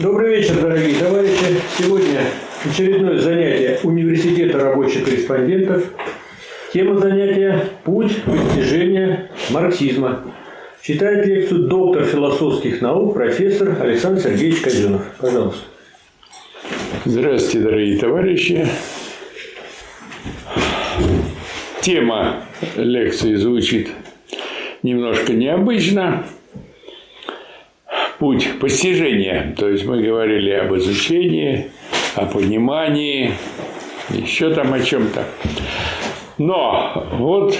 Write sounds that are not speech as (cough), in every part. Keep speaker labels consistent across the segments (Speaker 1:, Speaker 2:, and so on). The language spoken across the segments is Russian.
Speaker 1: Добрый вечер, дорогие товарищи. Сегодня очередное занятие Университета рабочих корреспондентов. Тема занятия «Путь постижения марксизма». Читает лекцию доктор философских наук, профессор Александр Сергеевич Казенов. Пожалуйста.
Speaker 2: Здравствуйте, дорогие товарищи. Тема лекции звучит немножко необычно. Путь постижения. То есть мы говорили об изучении, о понимании, еще там о чем-то. Но вот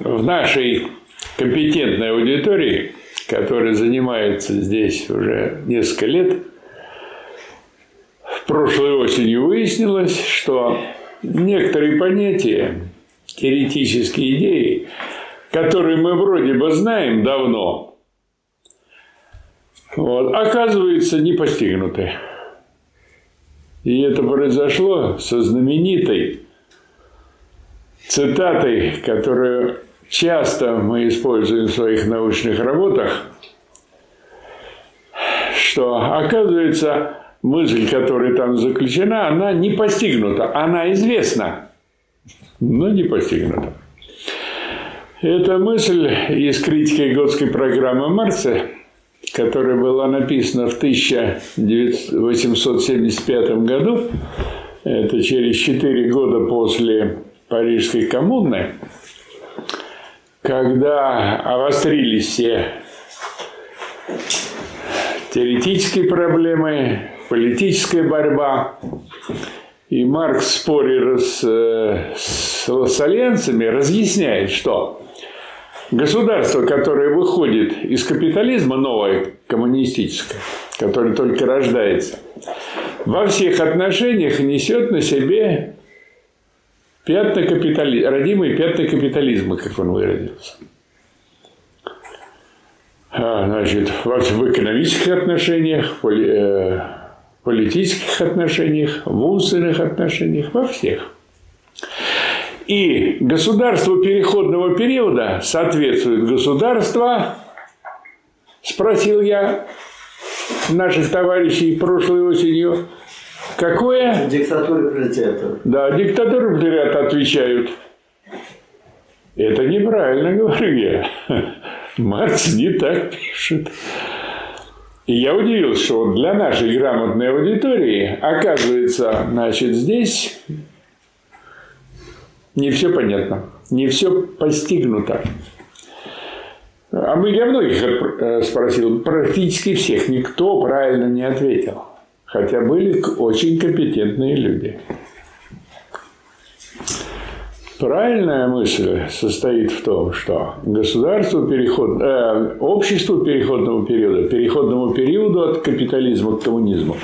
Speaker 2: в нашей компетентной аудитории, которая занимается здесь уже несколько лет, прошлой осенью выяснилось, что некоторые понятия, теоретические идеи, которые мы вроде бы знаем давно, вот, оказывается, не постигнуты. И это произошло со знаменитой цитатой, которую часто мы используем в своих научных работах, что, оказывается, мысль, которая там заключена, она не постигнута, она известна, но не постигнута. Эта мысль из критики готской программы Маркса, которая была написана в 1875 году, это через 4 года после Парижской коммуны, когда обострились все теоретические проблемы, политическая борьба, и Маркс в споре с, с лассальянцами разъясняет, что Государство, которое выходит из капитализма, новое коммунистическое, которое только рождается, во всех отношениях несет на себе пятна капитали... родимые пятна капитализма, как он выразился. А, значит, в экономических отношениях. Э, политических отношениях, в умственных отношениях, во всех. И государству переходного периода соответствует государство, спросил я наших товарищей прошлой осенью, какое?
Speaker 3: Диктатура пролетариата.
Speaker 2: Да, диктатура пролетариата отвечают. Это неправильно, (laughs) говорю я. Маркс не так пишет. И я удивился, что вот для нашей грамотной аудитории, оказывается, значит, здесь не все понятно, не все постигнуто. А мы я многих э, спросил, практически всех, никто правильно не ответил. Хотя были очень компетентные люди. Правильная мысль состоит в том, что государству переход, э, обществу переходного периода, переходному периоду от капитализма к коммунизму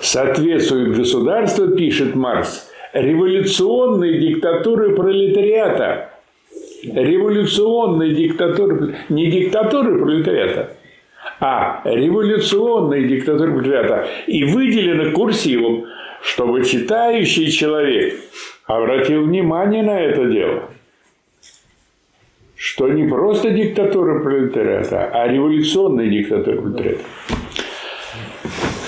Speaker 2: соответствует государство, пишет Маркс, революционной диктатуры пролетариата. Революционной диктатуры, не диктатуры пролетариата, а революционной диктатуры пролетариата. И выделено курсивом, чтобы читающий человек обратил внимание на это дело. Что не просто диктатура пролетариата, а революционная диктатура пролетариата.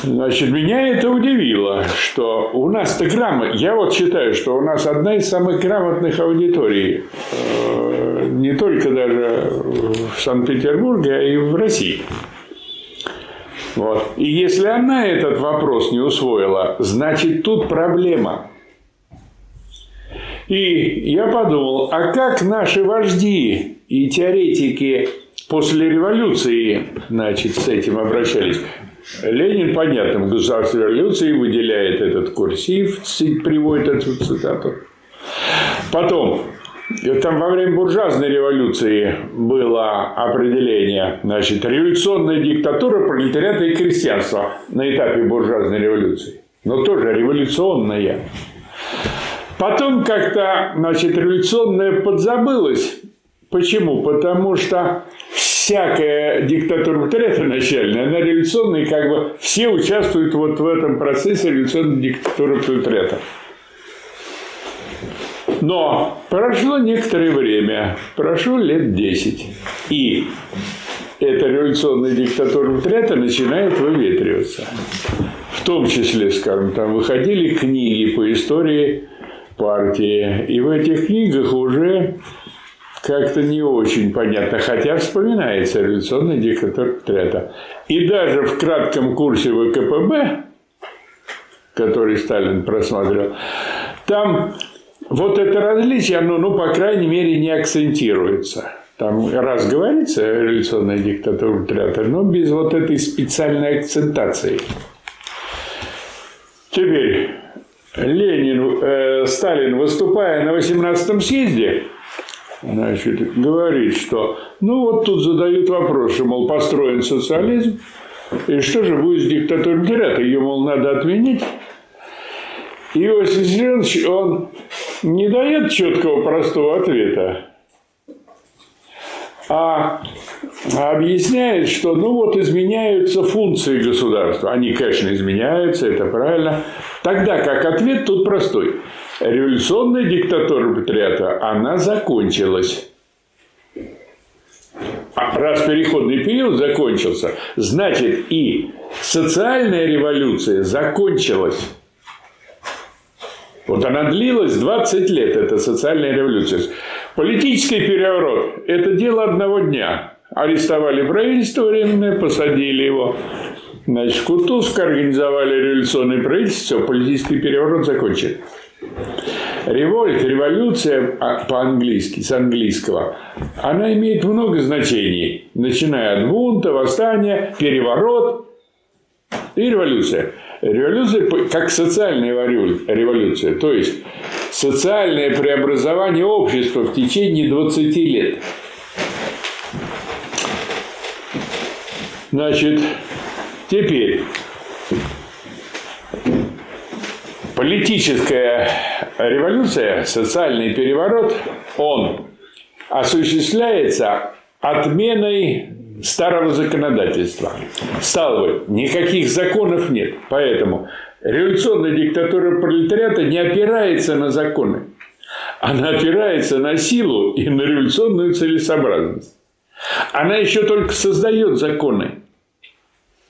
Speaker 2: Значит, меня это удивило, что у нас-то грамотно... Я вот считаю, что у нас одна из самых грамотных аудиторий, э, не только даже в Санкт-Петербурге, а и в России. Вот. И если она этот вопрос не усвоила, значит, тут проблема. И я подумал, а как наши вожди и теоретики после революции, значит, с этим обращались? Ленин, понятно, в государственной революции выделяет этот курсив, приводит эту цитату. Потом, там во время буржуазной революции было определение, значит, революционная диктатура пролетариата и крестьянства на этапе буржуазной революции. Но тоже революционная. Потом как-то, значит, революционная подзабылась. Почему? Потому что всякая диктатура пролетариата начальная, она революционная, и как бы все участвуют вот в этом процессе революционной диктатуры пролетариата. Но прошло некоторое время, прошло лет 10, и эта революционная диктатура пролетариата начинает выветриваться. В том числе, скажем, там выходили книги по истории партии. И в этих книгах уже как-то не очень понятно, хотя вспоминается революционный диктатура пролетариата. И даже в кратком курсе ВКПБ, который Сталин просматривал, там вот это различие, оно, ну, по крайней мере, не акцентируется. Там раз говорится революционная диктатура пролетариата, но без вот этой специальной акцентации. Теперь Ленин, э, Сталин, выступая на 18-м съезде, значит, говорит, что ну вот тут задают вопрос, что, мол, построен социализм, и что же будет с диктатурой пролетариата? Ее, мол, надо отменить. И Иосиф Виссарионович, он не дает четкого простого ответа, а объясняет, что ну вот изменяются функции государства. Они, конечно, изменяются, это правильно. Тогда как ответ тут простой. Революционная диктатура патриата, она закончилась. А раз переходный период закончился, значит и социальная революция закончилась. Вот она длилась 20 лет, эта социальная революция. Политический переворот – это дело одного дня. Арестовали правительство временное, посадили его. Значит, в Кутузовск организовали революционное правительство, политический переворот закончен. Револьт, революция а, по-английски, с английского, она имеет много значений, начиная от бунта, восстания, переворот и революция. Революция как социальная революция, то есть социальное преобразование общества в течение 20 лет. Значит, теперь политическая революция, социальный переворот, он осуществляется отменой старого законодательства. Стало бы, никаких законов нет. Поэтому революционная диктатура пролетариата не опирается на законы. Она опирается на силу и на революционную целесообразность. Она еще только создает законы.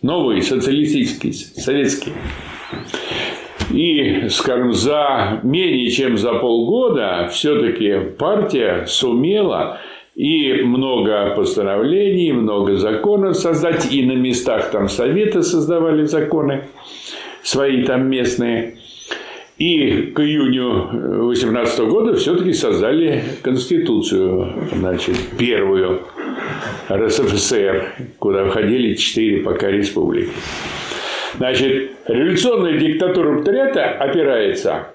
Speaker 2: Новые, социалистические, советские. И, скажем, за менее чем за полгода все-таки партия сумела и много постановлений, много законов создать, и на местах там советы создавали законы, свои там местные. И к июню 18 года все-таки создали Конституцию, значит, первую РСФСР, куда входили четыре пока республики. Значит, революционная диктатура пролетариата опирается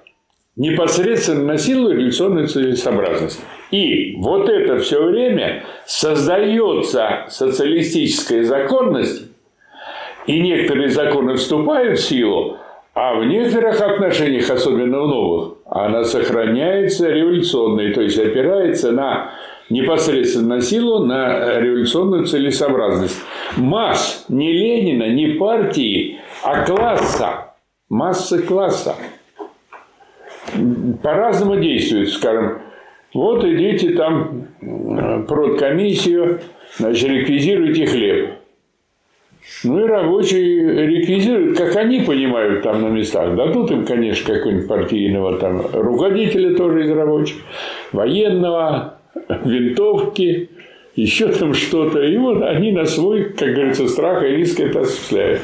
Speaker 2: непосредственно на силу революционной целесообразности. И вот это все время создается социалистическая законность, и некоторые законы вступают в силу, а в некоторых отношениях, особенно в новых, она сохраняется революционной, то есть опирается на непосредственно силу, на революционную целесообразность. Масс не Ленина, не партии, а класса. Массы класса. По-разному действуют, скажем, вот идите там продкомиссию, значит, реквизируйте хлеб. Ну и рабочие реквизируют, как они понимают там на местах. Дадут им, конечно, какого-нибудь партийного там руководителя тоже из рабочих, военного, винтовки, еще там что-то. И вот они на свой, как говорится, страх и риск это осуществляют.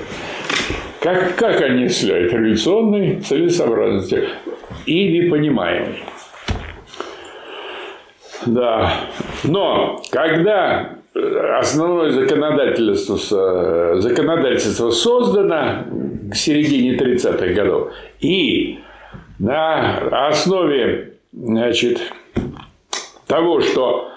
Speaker 2: Как, как они осуществляют? Революционной целесообразности или понимаемой. Да. Но когда основное законодательство, законодательство создано к середине 30-х годов, и на основе значит, того, что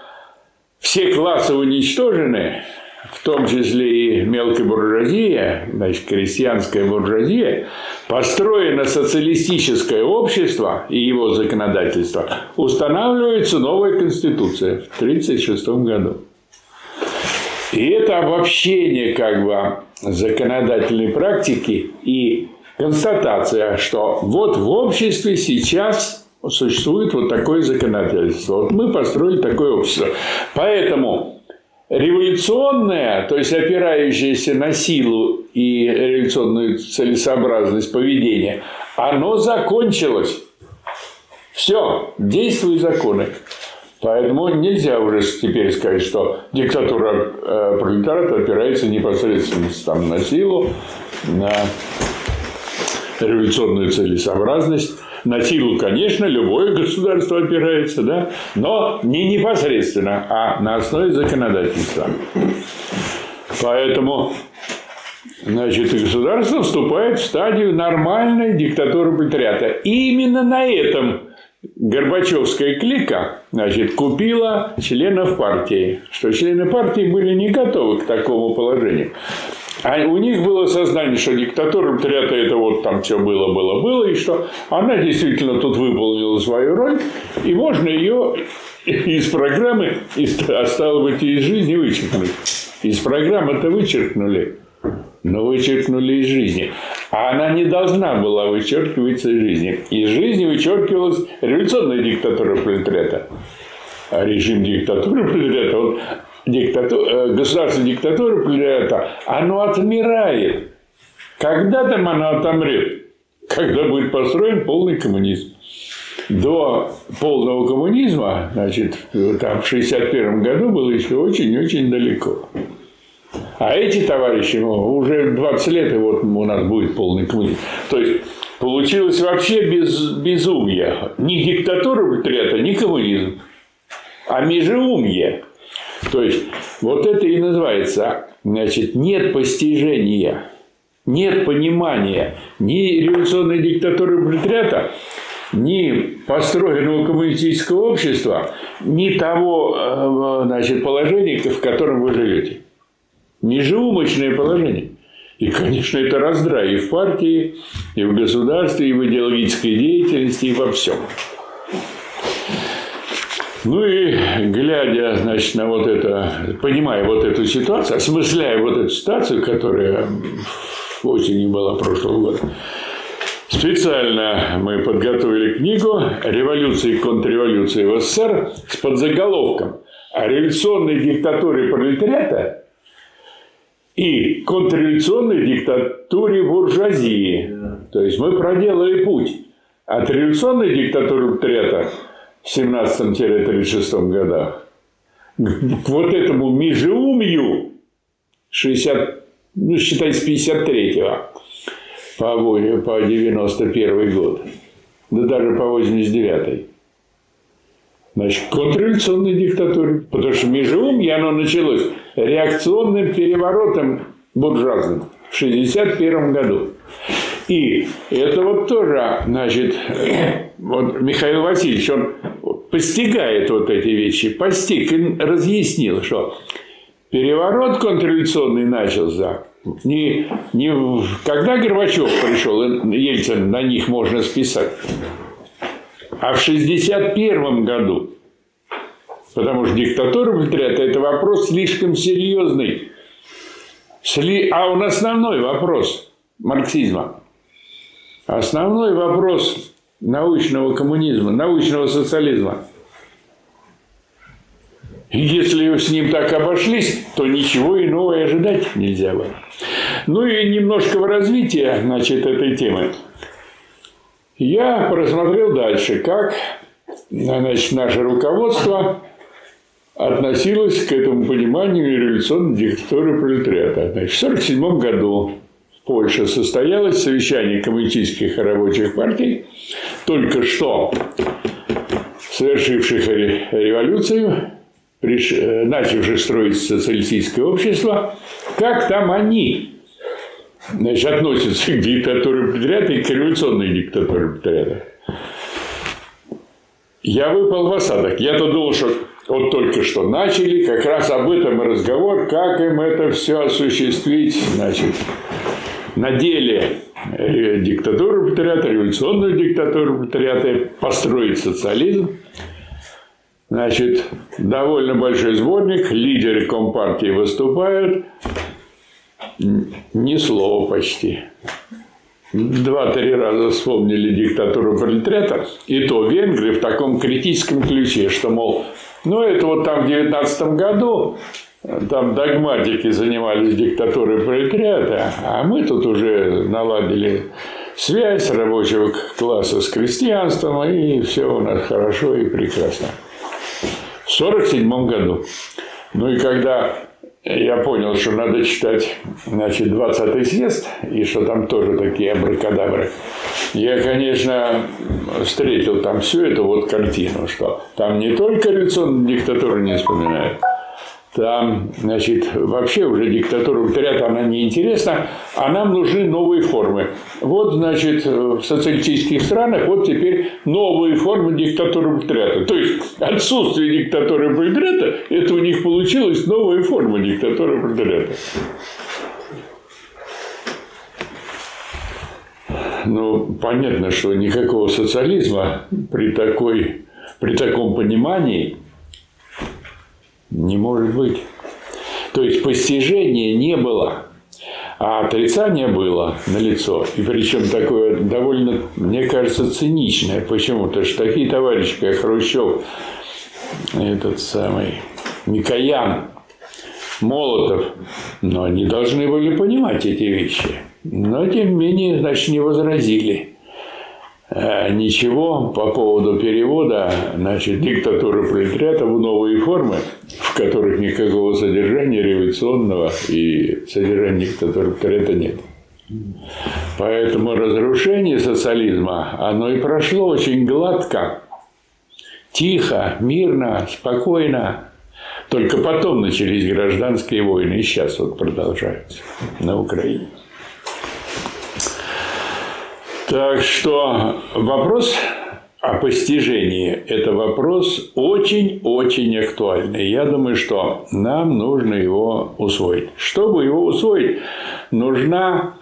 Speaker 2: все классы уничтожены, в том числе и мелкая буржуазия, значит, крестьянская буржуазия, построено социалистическое общество и его законодательство, устанавливается новая конституция в 1936 году. И это обобщение как бы законодательной практики и констатация, что вот в обществе сейчас существует вот такое законодательство. Вот мы построили такое общество. Поэтому революционное, то есть опирающееся на силу и революционную целесообразность поведения, оно закончилось. Все, действуют законы. Поэтому нельзя уже теперь сказать, что диктатура э, опирается непосредственно там, на силу, на революционную целесообразность. На силу, конечно, любое государство опирается, да, но не непосредственно, а на основе законодательства. Поэтому значит, государство вступает в стадию нормальной диктатуры пролетариата. И именно на этом Горбачевская клика значит, купила членов партии, что члены партии были не готовы к такому положению. А у них было сознание, что диктатура пролетариата это вот там все было, было, было, и что она действительно тут выполнила свою роль, и можно ее из программы, а стало быть, из жизни вычеркнуть. Из программы это вычеркнули, но вычеркнули из жизни. А она не должна была вычеркиваться из жизни. Из жизни вычеркивалась революционная диктатура пролетариата. А режим диктатуры пролетариата, он диктату... Э, государство диктатуры пролетариата, оно отмирает. Когда там оно отомрет? Когда будет построен полный коммунизм. До полного коммунизма, значит, там в 61 году было еще очень-очень далеко. А эти товарищи, ну, уже 20 лет, и вот у нас будет полный коммунизм. То есть, получилось вообще без, безумие. Ни диктатура пролетариата, ни коммунизм. А межеумие. То есть, вот это и называется, значит, нет постижения, нет понимания ни революционной диктатуры пролетариата, ни построенного коммунистического общества, ни того э, значит, положения, в котором вы живете. Межеумочное положение. И, конечно, это раздрай и в партии, и в государстве, и в идеологической деятельности, и во всем. Ну и глядя, значит, на вот это, понимая вот эту ситуацию, осмысляя вот эту ситуацию, которая в осени была прошлого года, специально мы подготовили книгу «Революция и контрреволюция в СССР» с подзаголовком о революционной диктатуре пролетариата и контрреволюционной диктатуре буржуазии. То есть мы проделали путь от революционной диктатуры пролетариата в 17-36 годах к вот этому межеумью 60, ну, считай, с 53-го по, по 91 год, да даже по 89 Значит, контрреволюционной диктатуре. Потому что межеумье, оно началось реакционным переворотом буржуазным в 61 году. И это вот тоже, значит, вот Михаил Васильевич, он постигает вот эти вещи, постиг и разъяснил, что переворот контрреволюционный начался не, не когда Горбачев пришел, Ельцин на них можно списать, а в 1961 году. Потому что диктатура пролетариата – это вопрос слишком серьезный. А он основной вопрос марксизма. Основной вопрос научного коммунизма, научного социализма. Если с ним так обошлись, то ничего иного и ожидать нельзя было. Ну и немножко в развитие значит, этой темы. Я просмотрел дальше, как значит, наше руководство относилось к этому пониманию революционной диктатуры пролетариата. Значит, в 1947 году Польше состоялось совещание коммунистических и рабочих партий, только что совершивших революцию, начавших строить социалистическое общество, как там они значит, относится к диктатуре пролетариата и к революционной диктатуре пролетариата. Я выпал в осадок. Я-то думал, что вот только что начали, как раз об этом разговор, как им это все осуществить, значит, на деле э, диктатуру пролетариата, революционную диктатуру пролетариата, построить социализм. Значит, довольно большой сборник, лидеры Компартии выступают, ни слова почти. Два-три раза вспомнили диктатуру пролетариата, и то венгры в таком критическом ключе, что, мол, ну это вот там в 19 году там догматики занимались диктатурой пролетариата, а мы тут уже наладили связь рабочего класса с крестьянством, и все у нас хорошо и прекрасно. В 1947 году. Ну и когда я понял, что надо читать значит, 20-й съезд, и что там тоже такие абракадабры, я, конечно, встретил там всю эту вот картину, что там не только революционную диктатуру не вспоминают, там, значит, вообще уже диктатура пролетариата, она неинтересна, а нам нужны новые формы. Вот, значит, в социалистических странах вот теперь новые формы диктатуры пролетариата. То есть, отсутствие диктатуры пролетариата, это у них получилась новая форма диктатуры пролетариата. Ну, понятно, что никакого социализма при, такой, при таком понимании не может быть. То есть постижения не было, а отрицание было на лицо. И причем такое довольно, мне кажется, циничное. Почему? Потому что такие товарищи, как Хрущев, этот самый Микоян, Молотов, но они должны были понимать эти вещи. Но, тем не менее, значит, не возразили. Э, ничего по поводу перевода значит, диктатуры пролетариата в новые формы, в которых никакого содержания революционного и содержания диктатуры пролетариата нет. Поэтому разрушение социализма, оно и прошло очень гладко, тихо, мирно, спокойно. Только потом начались гражданские войны, и сейчас вот продолжаются на Украине. Так что вопрос о постижении – это вопрос очень-очень актуальный. Я думаю, что нам нужно его усвоить. Чтобы его усвоить, нужна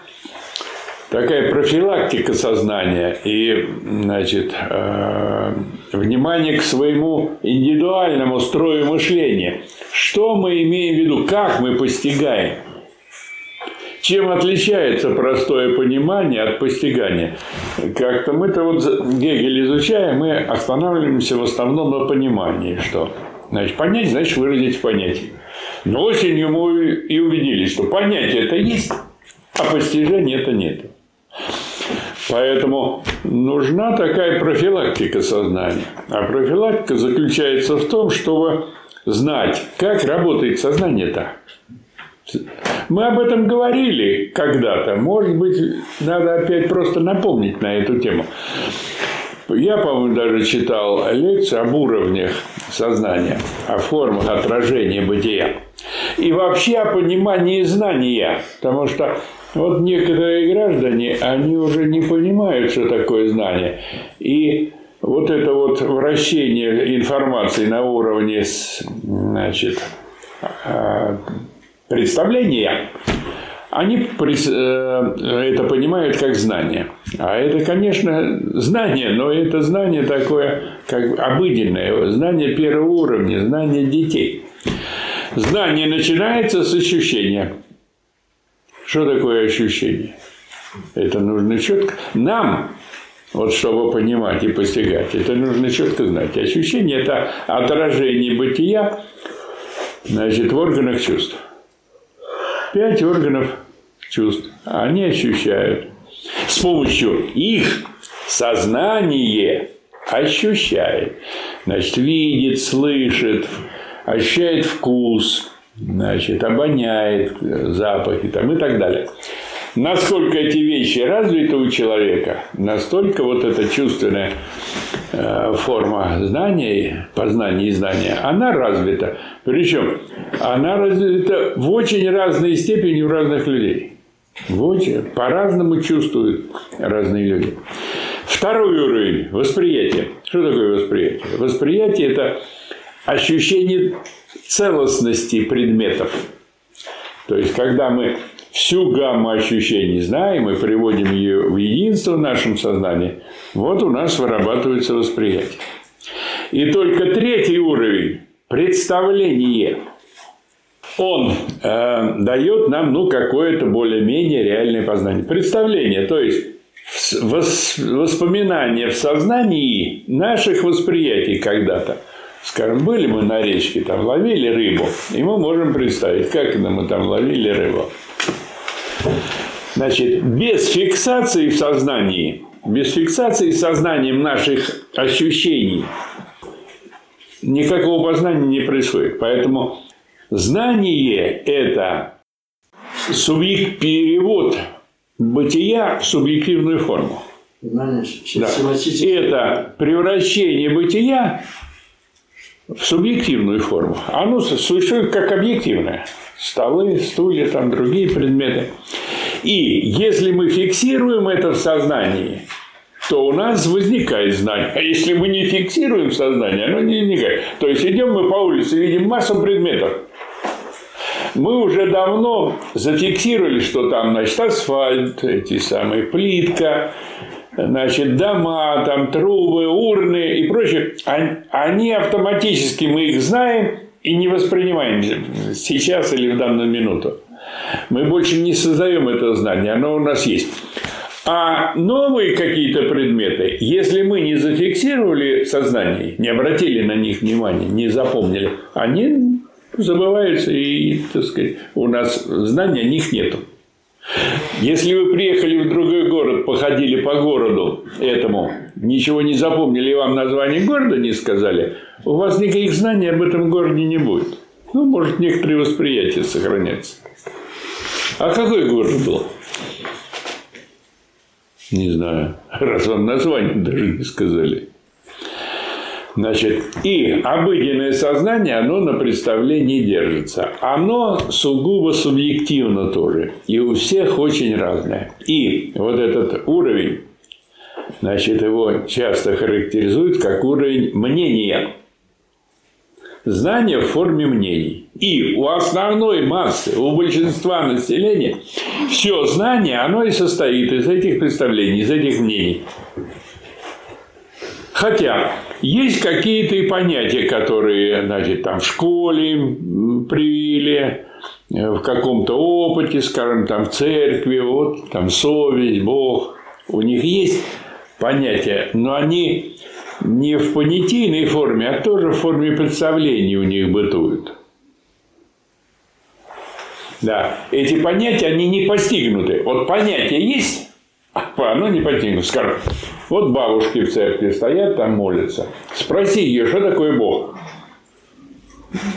Speaker 2: такая профилактика сознания и значит, э, внимание к своему индивидуальному строю мышления. Что мы имеем в виду, как мы постигаем – чем отличается простое понимание от постигания? Как-то мы-то вот Гегель изучаем, мы останавливаемся в основном на понимании, что значит понять, значит выразить в понятии. Но осенью мы и убедились, что понятие это есть, а постижение это нет. Поэтому нужна такая профилактика сознания. А профилактика заключается в том, чтобы знать, как работает сознание-то. Мы об этом говорили когда-то. Может быть, надо опять просто напомнить на эту тему. Я, по-моему, даже читал лекцию об уровнях сознания, о формах отражения бытия. И вообще о понимании знания. Потому что вот некоторые граждане, они уже не понимают, что такое знание. И вот это вот вращение информации на уровне значит, а, представления, они э, это понимают как знание. А это, конечно, знание, но это знание такое, как обыденное, знание первого уровня, знание детей. Знание начинается с ощущения. Что такое ощущение? Это нужно четко. Нам, вот чтобы понимать и постигать, это нужно четко знать. Ощущение – это отражение бытия значит, в органах чувств. Пять органов чувств. Они ощущают. С помощью их сознание ощущает. Значит, видит, слышит, ощущает вкус, значит, обоняет запахи там, и так далее. Насколько эти вещи развиты у человека, настолько вот эта чувственная э, форма знания, познания и знания, она развита. Причем она развита в очень разной степени у разных людей. В очень, по-разному чувствуют разные люди. Второй уровень – восприятие. Что такое восприятие? Восприятие – это ощущение целостности предметов. То есть, когда мы всю гамму ощущений знаем и приводим ее в единство в нашем сознании, вот у нас вырабатывается восприятие. И только третий уровень – представление. Он э, дает нам ну, какое-то более-менее реальное познание. Представление, то есть воспоминания в сознании наших восприятий когда-то. Скажем, были мы на речке, там ловили рыбу, и мы можем представить, как мы там ловили рыбу. Значит, без фиксации в сознании, без фиксации сознанием наших ощущений никакого познания не происходит. Поэтому знание – это субъект перевод бытия в субъективную форму. Да. Это превращение бытия в субъективную форму. Оно существует как объективное. Столы, стулья, там другие предметы. И если мы фиксируем это в сознании, то у нас возникает знание. А если мы не фиксируем в сознании, оно не возникает. То есть идем мы по улице, видим массу предметов. Мы уже давно зафиксировали, что там, значит, асфальт, эти самые плитка, значит, дома, там трубы, урны и прочее. Они- автоматически, мы их знаем и не воспринимаем сейчас или в данную минуту. Мы больше не создаем это знание, оно у нас есть. А новые какие-то предметы, если мы не зафиксировали в сознании, не обратили на них внимания, не запомнили, они забываются, и, так сказать, у нас знания о них нету. Если вы приехали в другой город, походили по городу этому, ничего не запомнили и вам название города не сказали, у вас никаких знаний об этом городе не будет. Ну, может, некоторые восприятия сохранятся. А какой город был? Не знаю. Раз вам название даже не сказали. Значит, и обыденное сознание, оно на представлении держится. Оно сугубо субъективно тоже. И у всех очень разное. И вот этот уровень, значит, его часто характеризуют как уровень мнения. Знание в форме мнений. И у основной массы, у большинства населения все знание, оно и состоит из этих представлений, из этих мнений. Хотя есть какие-то и понятия, которые, значит, там в школе привили, э, в каком-то опыте, скажем, там в церкви, вот, там совесть, Бог. У них есть понятия, но они не в понятийной форме, а тоже в форме представлений у них бытуют. Да, эти понятия, они не постигнуты. Вот понятие есть, а оно не постигнуто. Скажем, вот бабушки в церкви стоят, там молятся. Спроси ее, что такое Бог?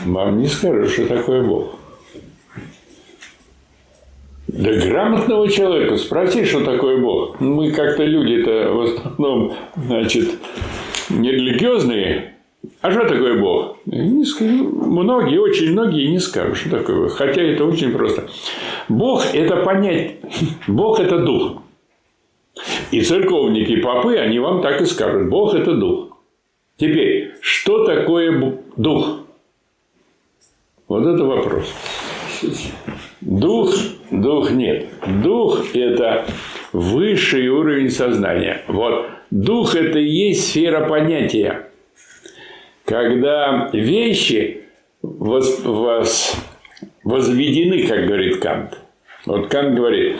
Speaker 2: Вам не скажу, что такое Бог. Да грамотного человека спроси, что такое Бог. Мы как-то люди-то в основном, значит, не религиозные. А что такое Бог? Не скажу. Многие, очень многие не скажут, что такое Бог. Хотя это очень просто. Бог – это понять. Бог – это дух. И церковники, и попы, они вам так и скажут. Бог – это дух. Теперь, что такое дух? Вот это вопрос. Дух, дух нет. Дух – это высший уровень сознания. Вот дух – это и есть сфера понятия. Когда вещи вос- вос- возведены, как говорит Кант. Вот Кант говорит,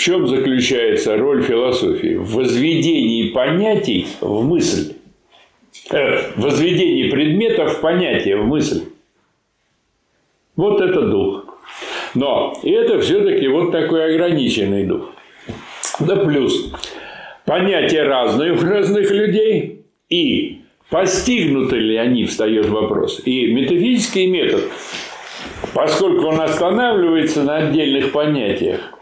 Speaker 2: в чем заключается роль философии? В возведении понятий в мысль. Э, возведении предметов в понятие, в мысль. Вот это дух. Но это все-таки вот такой ограниченный дух. Да плюс понятия разные у разных людей, и постигнуты ли они, встает вопрос. И метафизический метод, поскольку он останавливается на отдельных понятиях,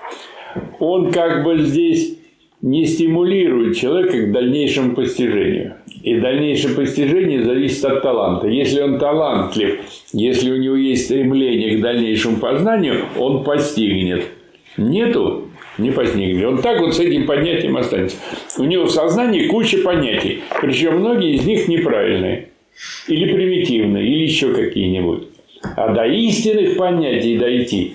Speaker 2: он как бы здесь не стимулирует человека к дальнейшему постижению. И дальнейшее постижение зависит от таланта. Если он талантлив, если у него есть стремление к дальнейшему познанию, он постигнет. Нету, не постигнет. Он так вот с этим понятием останется. У него в сознании куча понятий. Причем многие из них неправильные. Или примитивные, или еще какие-нибудь. А до истинных понятий дойти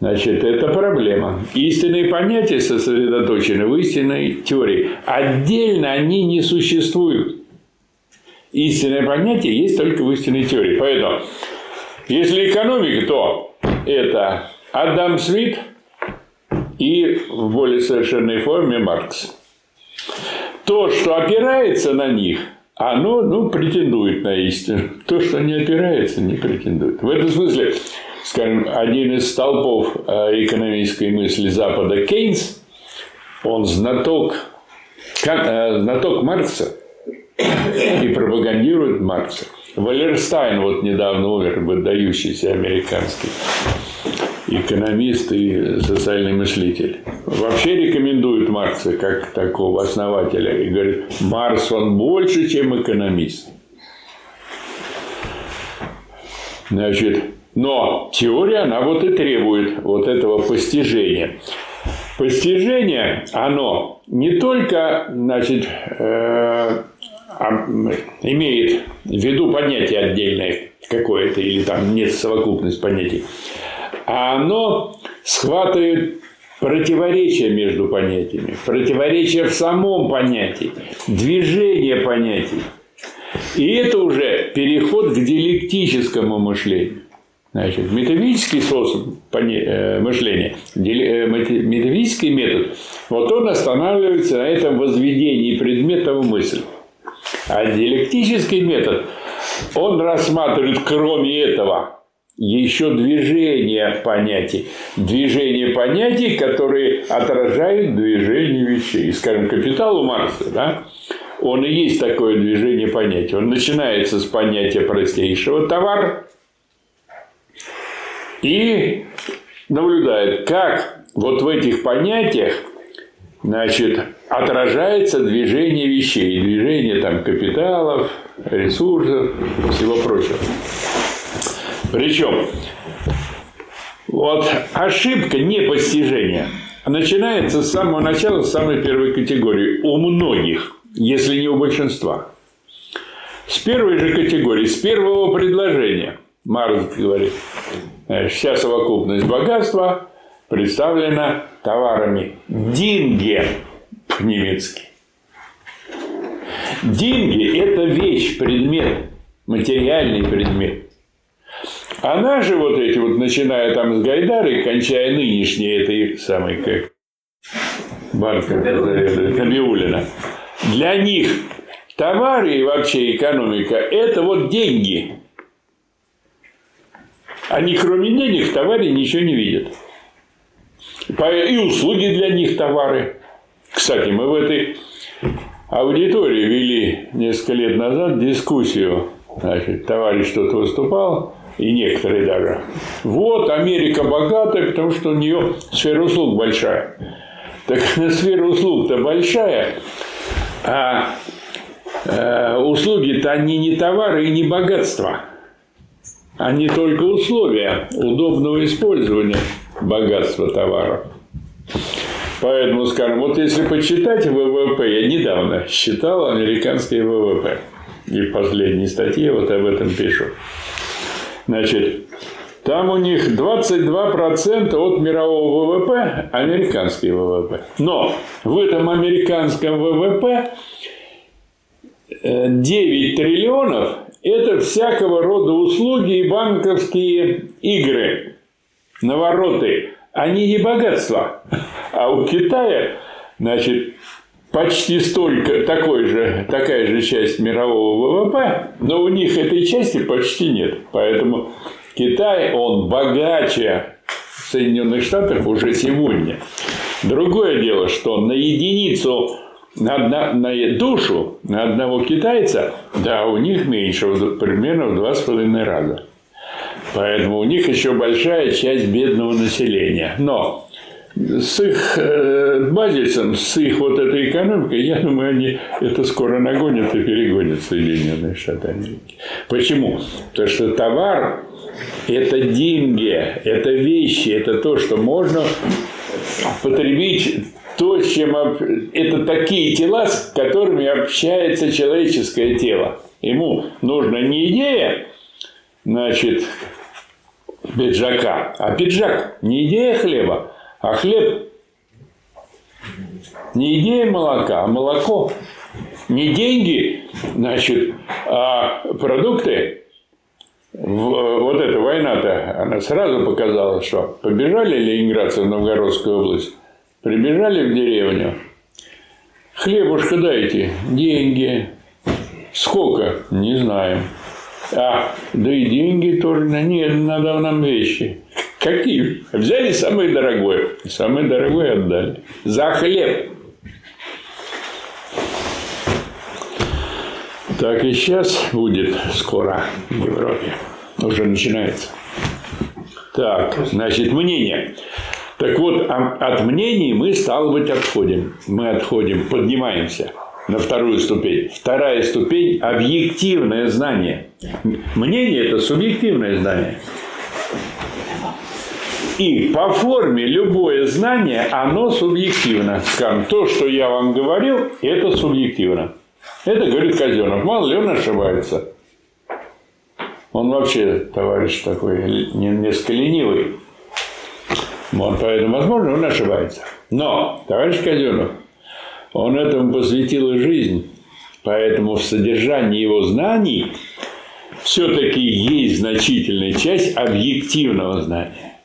Speaker 2: Значит, это проблема. Истинные понятия сосредоточены в истинной теории. Отдельно они не существуют. Истинное понятие есть только в истинной теории. Поэтому, если экономика, то это Адам Смит и в более совершенной форме Маркс. То, что опирается на них, оно ну, претендует на истину. То, что не опирается, не претендует. В этом смысле, скажем, один из столпов э, экономической мысли Запада Кейнс, он знаток, э, знаток Маркса и пропагандирует Маркса. Валерстайн вот недавно умер, выдающийся американский экономист и социальный мыслитель. Вообще рекомендует Маркса как такого основателя и говорит, Марс он больше, чем экономист. Значит, но теория, она вот и требует вот этого постижения. Постижение, оно не только, значит, э, имеет в виду понятие отдельное какое-то, или там нет совокупность понятий, а оно схватывает противоречия между понятиями, противоречия в самом понятии, движение понятий. И это уже переход к диалектическому мышлению. Значит, метафизический способ э, мышления, э, метафизический метод, вот он останавливается на этом возведении предмета в мысль. А диалектический метод, он рассматривает кроме этого еще движение понятий. Движение понятий, которые отражают движение вещей. Скажем, капитал у Маркса, да, он и есть такое движение понятий. Он начинается с понятия простейшего товара и наблюдает, как вот в этих понятиях значит, отражается движение вещей, движение там, капиталов, ресурсов, всего прочего. Причем вот ошибка непостижения начинается с самого начала, с самой первой категории. У многих, если не у большинства. С первой же категории, с первого предложения. Марс говорит, вся совокупность богатства представлена товарами «динге» по-немецки. Деньги – это вещь, предмет, материальный предмет. А наши вот эти вот, начиная там с Гайдары, кончая нынешней этой самой, как банка Кабиулина, для них товары и вообще экономика – это вот деньги. Они кроме денег в товаре ничего не видят. И услуги для них товары. Кстати, мы в этой аудитории вели несколько лет назад дискуссию. Значит, товарищ что-то выступал, и некоторые даже. Вот Америка богатая, потому что у нее сфера услуг большая. Так (laughs) сфера услуг-то большая, а э, услуги-то они не товары и не богатство. Они только условия удобного использования богатства товаров. Поэтому, скажем, вот если почитать ВВП, я недавно считал американские ВВП. И в последней статье вот об этом пишу. Значит, там у них 22% от мирового ВВП – американский ВВП. Но в этом американском ВВП 9 э, триллионов – это всякого рода услуги и банковские игры, навороты. Они не богатство. А у Китая, значит, почти столько, такой же, такая же часть мирового ВВП, но у них этой части почти нет. Поэтому Китай, он богаче Соединенных Штатов уже сегодня. Другое дело, что на единицу на, на душу на одного китайца, да, у них меньше, примерно в два с половиной раза. Поэтому у них еще большая часть бедного населения. Но с их э, базисом, с их вот этой экономикой, я думаю, они это скоро нагонят и перегонят Соединенные Штаты Америки. Почему? Потому что товар – это деньги, это вещи, это то, что можно потребить то, с чем это такие тела, с которыми общается человеческое тело. Ему нужна не идея, значит, пиджака, а пиджак, не идея хлеба, а хлеб не идея молока, а молоко. Не деньги, значит, а продукты. Вот эта война-то, она сразу показала, что побежали ленинградцы в Новгородскую область, прибежали в деревню, хлебушка дайте, деньги, Сколько? Не знаем. А, да и деньги тоже. Нет, надо нам вещи. Какие? Взяли самое дорогое. Самое дорогое отдали. За хлеб. Так и сейчас будет скоро в Европе. Уже начинается. Так, значит, мнение. Так вот, а от мнений мы, стало быть, отходим. Мы отходим, поднимаемся на вторую ступень. Вторая ступень – объективное знание. Мнение – это субъективное знание. И по форме любое знание, оно субъективно. То, что я вам говорил, это субъективно. Это говорит Казенов. Мало ли он ошибается. Он вообще товарищ такой несколько ленивый. Вот, поэтому, возможно, он ошибается. Но товарищ Казенов, он этому посвятил жизнь, поэтому в содержании его знаний все-таки есть значительная часть объективного знания.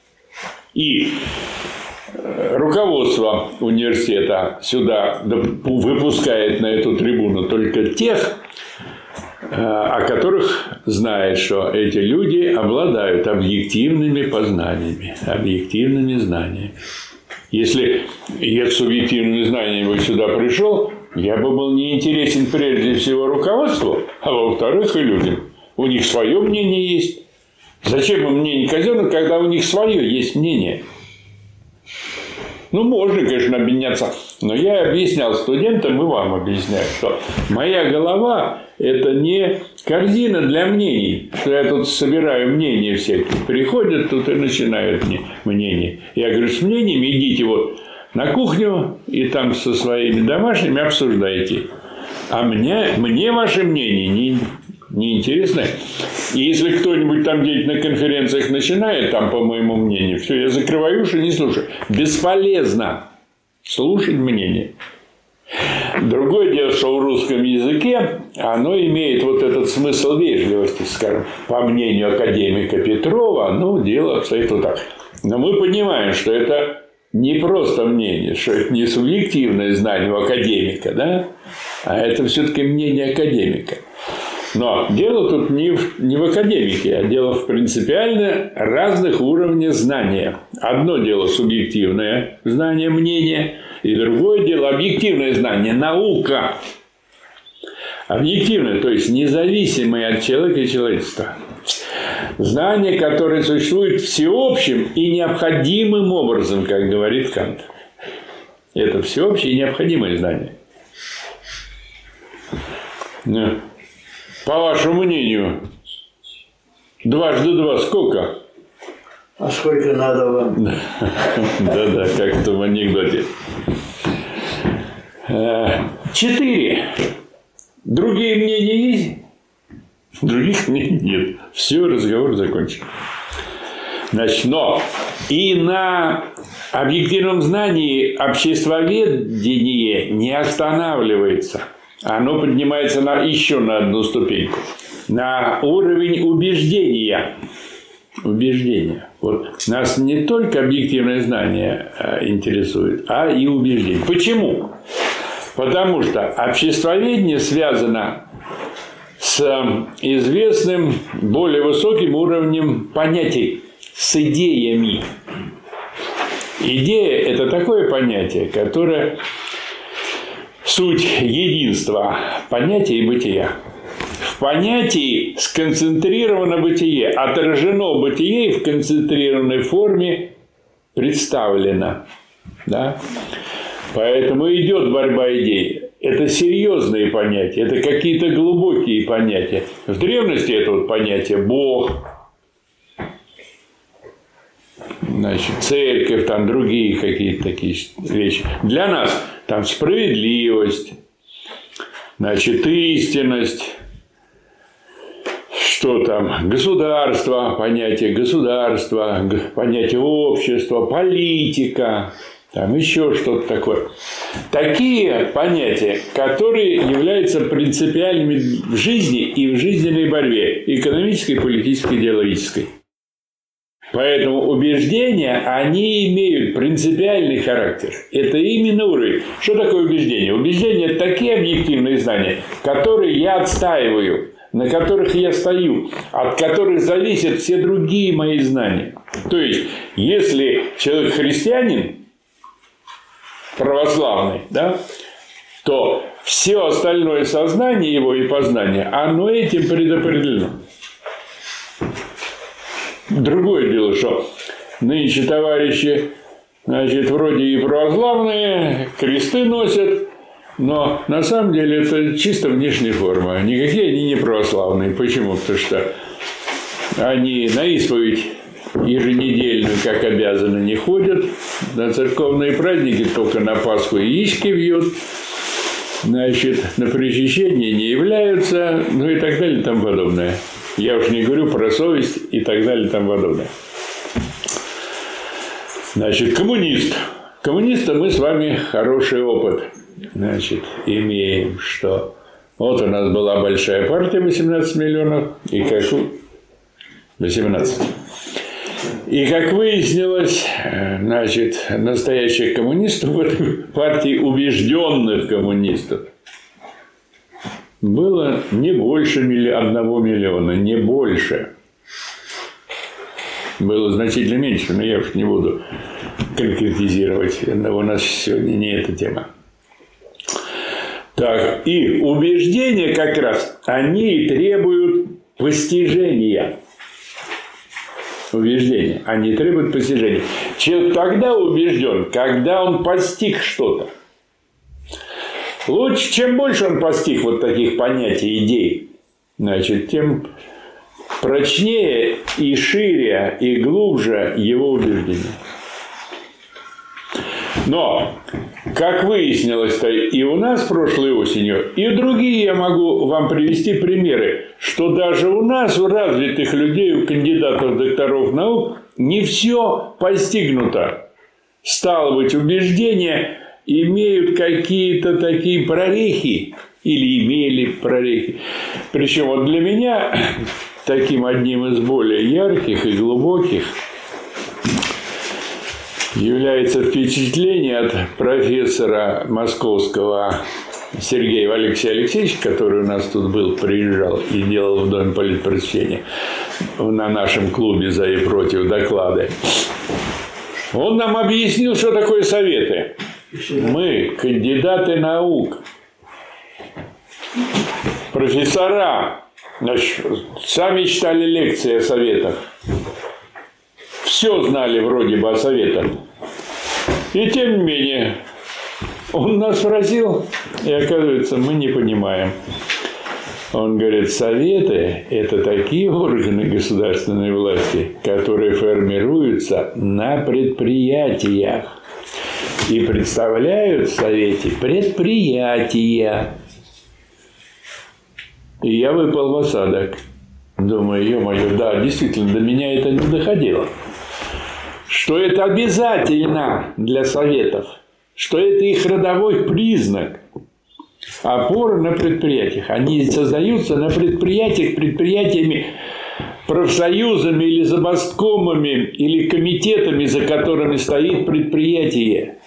Speaker 2: И э, руководство университета сюда выпускает на эту трибуну только тех, о которых знает, что эти люди обладают объективными познаниями, объективными знаниями. Если я к субъективным знаниям бы сюда пришел, я бы был неинтересен прежде всего руководству, а во-вторых и людям. У них свое мнение есть. Зачем им мнение казенных, когда у них свое есть мнение? Ну, можно, конечно, обменяться. Но я объяснял студентам и вам объясняю, что моя голова – это не корзина для мнений, что я тут собираю мнения всякие. Приходят тут и начинают мне мнение. Я говорю, с мнениями идите вот на кухню и там со своими домашними обсуждайте. А мне, мне ваше мнение не, неинтересно. И если кто-нибудь там где-то на конференциях начинает, там, по моему мнению, все, я закрываю уши, не слушаю. Бесполезно слушать мнение. Другое дело, что в русском языке оно имеет вот этот смысл вежливости, скажем, по мнению академика Петрова, ну, дело обстоит вот так. Но мы понимаем, что это не просто мнение, что это не субъективное знание у академика, да, а это все-таки мнение академика. Но дело тут не в, не в академике, а дело в принципиально разных уровнях знания. Одно дело субъективное знание, мнение, и другое дело объективное знание, наука. Объективное, то есть независимое от человека и человечества. Знание, которое существует всеобщим и необходимым образом, как говорит Кант. Это всеобщее и необходимое знание. Да. По вашему мнению, дважды два сколько?
Speaker 3: А сколько надо вам? (laughs)
Speaker 2: Да-да, как в том анекдоте. Э, четыре. Другие мнения есть? Других мнений нет. Все, разговор закончен. Значит, но и на объективном знании обществоведение не останавливается – оно поднимается на, еще на одну ступеньку. На уровень убеждения. Убеждения. Вот нас не только объективное знание э, интересует, а и убеждение. Почему? Потому что обществоведение связано с известным более высоким уровнем понятий, с идеями. Идея – это такое понятие, которое суть единства понятия и бытия. В понятии сконцентрировано бытие, отражено бытие и в концентрированной форме представлено. Да? Поэтому идет борьба идей. Это серьезные понятия, это какие-то глубокие понятия. В древности это вот понятие Бог, значит, церковь, там другие какие-то такие вещи. Для нас там справедливость, значит, истинность, что там, государство, понятие государства, понятие общества, политика, там еще что-то такое. Такие понятия, которые являются принципиальными в жизни и в жизненной борьбе, экономической, политической, идеологической. Поэтому убеждения, они имеют принципиальный характер. Это именно уровень. Что такое убеждение? Убеждение – это такие объективные знания, которые я отстаиваю, на которых я стою, от которых зависят все другие мои знания. То есть, если человек христианин, православный, да, то все остальное сознание его и познание, оно этим предопределено. Другое дело, что нынче товарищи, значит, вроде и православные, кресты носят, но на самом деле это чисто внешняя форма. Никакие они не православные. Почему? Потому что они на исповедь еженедельную, как обязаны, не ходят. На церковные праздники только на Пасху яички вьют. Значит, на причащение не являются, ну и так далее и тому подобное. Я уж не говорю про совесть и так далее и тому подобное. Значит, коммунист. Коммуниста мы с вами хороший опыт значит, имеем, что вот у нас была большая партия 18 миллионов, и как 18. И как выяснилось, значит, настоящих коммунистов в этой (laughs) партии, убежденных коммунистов, было не больше одного миллиона, не больше. Было значительно меньше, но я уж не буду конкретизировать. У нас сегодня не эта тема. Так, и убеждения как раз, они требуют постижения. Убеждения. Они требуют постижения. Человек тогда убежден, когда он постиг что-то. Лучше, чем больше он постиг вот таких понятий, идей, значит, тем прочнее и шире и глубже его убеждение. Но, как выяснилось-то и у нас прошлой осенью, и другие я могу вам привести примеры, что даже у нас, у развитых людей, у кандидатов докторов наук, не все постигнуто. Стало быть, убеждения имеют какие-то такие прорехи или имели прорехи. Причем вот для меня таким одним из более ярких и глубоких является впечатление от профессора московского Сергея Алексея Алексеевича, который у нас тут был, приезжал и делал в Доме политпросвещения на нашем клубе «За и против» доклады. Он нам объяснил, что такое советы. Мы кандидаты наук, профессора, сами читали лекции о советах. Все знали вроде бы о советах. И тем не менее, он нас спросил, и оказывается, мы не понимаем. Он говорит, советы – это такие органы государственной власти, которые формируются на предприятиях и представляют в Совете предприятия. И я выпал в осадок. Думаю, ё-моё, да, действительно, до меня это не доходило. Что это обязательно для Советов, что это их родовой признак. Опора на предприятиях. Они создаются на предприятиях, предприятиями профсоюзами или забасткомами или комитетами, за которыми стоит предприятие.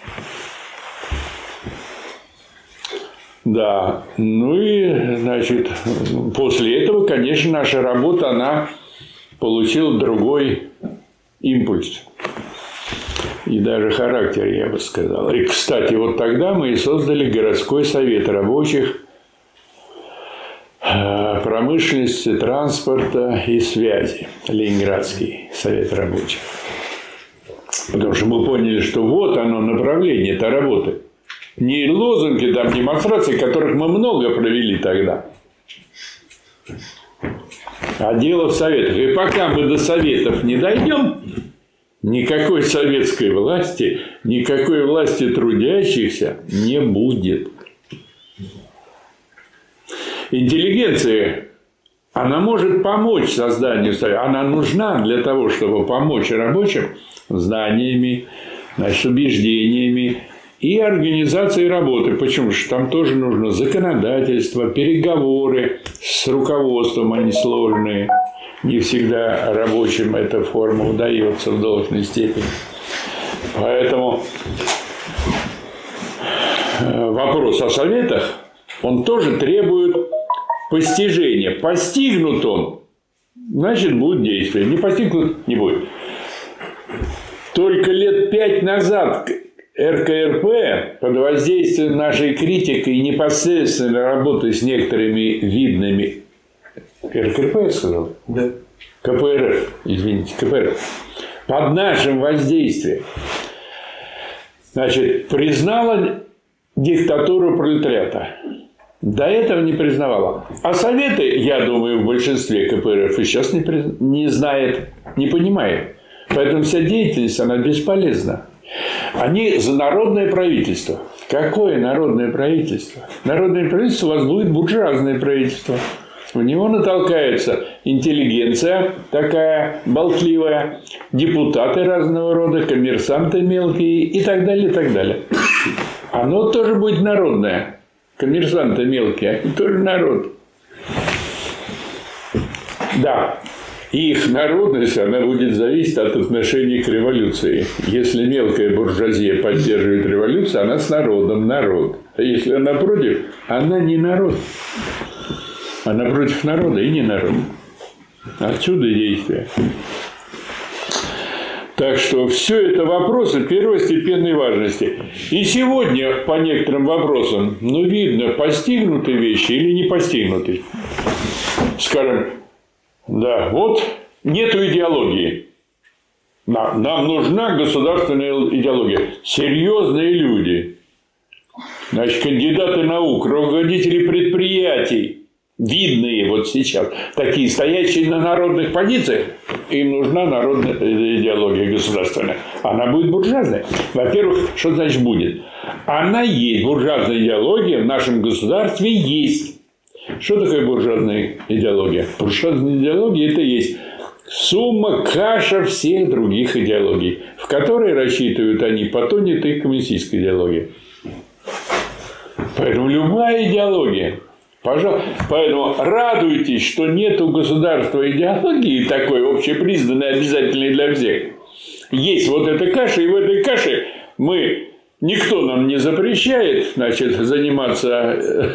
Speaker 2: Да, ну и, значит, после этого, конечно, наша работа, она получила другой импульс. И даже характер, я бы сказал. И, кстати, вот тогда мы и создали городской совет рабочих промышленности, транспорта и связи. Ленинградский совет рабочих. Потому что мы поняли, что вот оно направление этой работы. Не лозунги, там, демонстрации, которых мы много провели тогда. А дело в советах. И пока мы до советов не дойдем, никакой советской власти, никакой власти трудящихся не будет интеллигенции, она может помочь созданию Союза. Она нужна для того, чтобы помочь рабочим знаниями, значит, убеждениями и организацией работы. Почему? Что там тоже нужно законодательство, переговоры с руководством, они сложные. не всегда рабочим эта форма удается в должной степени. Поэтому э, вопрос о советах, он тоже требует постижения. Постигнут он, значит, будет действие. Не постигнут – не будет. Только лет пять назад РКРП под воздействием нашей критики и непосредственной работы с некоторыми видными РКРП, я сказал?
Speaker 1: Да.
Speaker 2: КПРФ, извините, КПРФ, под нашим воздействием, значит, признала диктатуру пролетариата. До этого не признавала. А Советы, я думаю, в большинстве КПРФ и сейчас не, приз... не знает, не понимает. Поэтому вся деятельность, она бесполезна. Они за народное правительство. Какое народное правительство? Народное правительство у вас будет буржуазное правительство. В него натолкается интеллигенция такая болтливая, депутаты разного рода, коммерсанты мелкие и так далее, и так далее. Оно тоже будет народное. Коммерсанты мелкие, они тоже народ. Да, их народность, она будет зависеть от отношения к революции. Если мелкая буржуазия поддерживает революцию, она с народом народ. А если она против, она не народ. Она против народа и не народ. Отсюда действие. Так что все это вопросы первостепенной важности. И сегодня по некоторым вопросам, ну, видно, постигнуты вещи или не постигнуты. Скажем, да, вот нету идеологии. Нам, нам нужна государственная идеология. Серьезные люди. Значит, кандидаты наук, руководители предприятий, видные вот сейчас, такие стоящие на народных позициях, им нужна народная идеология государственная. Она будет буржуазная. Во-первых, что значит будет? Она есть, буржуазная идеология в нашем государстве есть. Что такое буржуазная идеология? Буржуазная идеология – это есть сумма, каша всех других идеологий, в которой рассчитывают они, потонет их коммунистическая идеология. Поэтому любая идеология, пожалуйста, поэтому радуйтесь, что нет у государства идеологии такой общепризнанной, обязательной для всех. Есть вот эта каша, и в этой каше мы Никто нам не запрещает значит, заниматься э,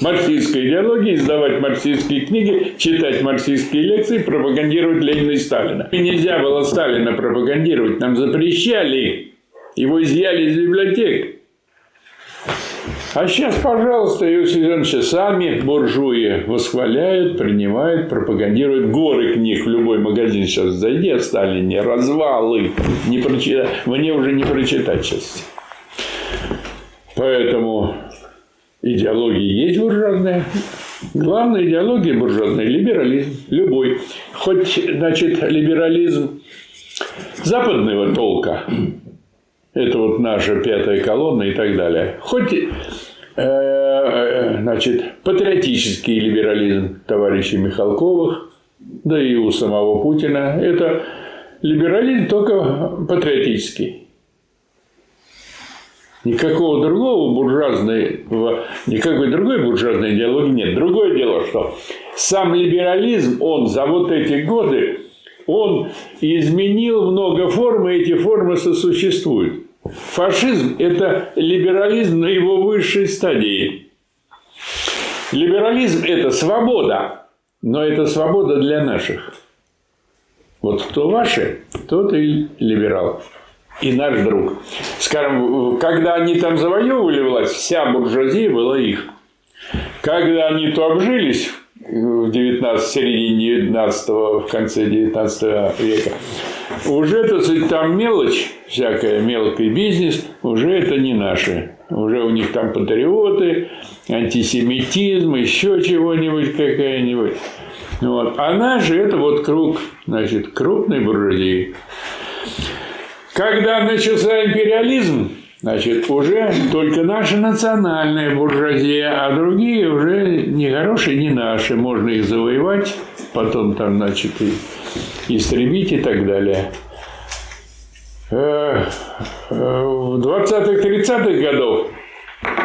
Speaker 2: марксистской идеологией, издавать марксистские книги, читать марксистские лекции, пропагандировать Ленина и Сталина. И нельзя было Сталина пропагандировать, нам запрещали. Его изъяли из библиотек. А сейчас, пожалуйста, Иосиф Иванович, сами буржуи восхваляют, принимают, пропагандируют горы книг в любой магазин. Сейчас зайди о Сталине, развалы, не прочитать, мне уже не прочитать сейчас. Поэтому идеология есть буржуазная. Главная идеология буржуазная – либерализм. Любой. Хоть, значит, либерализм западного толка, это вот наша пятая колонна и так далее. Хоть значит, патриотический либерализм товарищей Михалковых, да и у самого Путина, это либерализм только патриотический. Никакого другого буржуазного, никакой другой буржуазной идеологии нет. Другое дело, что сам либерализм, он за вот эти годы, он изменил много форм, и эти формы сосуществуют. Фашизм – это либерализм на его высшей стадии. Либерализм – это свобода, но это свобода для наших. Вот кто ваши, тот и либерал. И наш друг. Скажем, когда они там завоевывали власть, вся буржуазия была их. Когда они то обжились в 19, в середине 19 в конце 19 века, уже, так сказать, там мелочь, всякая мелкий бизнес, уже это не наши. Уже у них там патриоты, антисемитизм, еще чего-нибудь какая-нибудь. Вот. А наши это вот круг, значит, крупной буржуазии. Когда начался империализм, значит, уже только наша национальная буржуазия, а другие уже не хорошие, не наши. Можно их завоевать, потом там, значит, и истребить и так далее. Э, э, в 20-30-х годов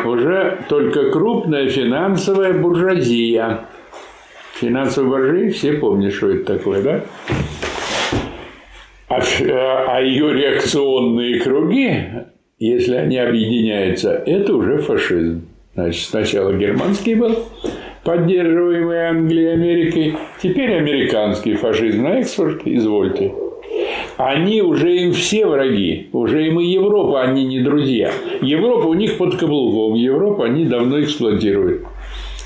Speaker 2: уже только крупная финансовая буржуазия. Финансовые боржи, все помнят, что это такое, да? А, а ее реакционные круги, если они объединяются, это уже фашизм. Значит, сначала германский был, поддерживаемый Англией и Америкой, теперь американский фашизм на экспорт, извольте. Они уже им все враги, уже им и Европа, они не друзья. Европа у них под каблуком, Европа они давно эксплуатируют.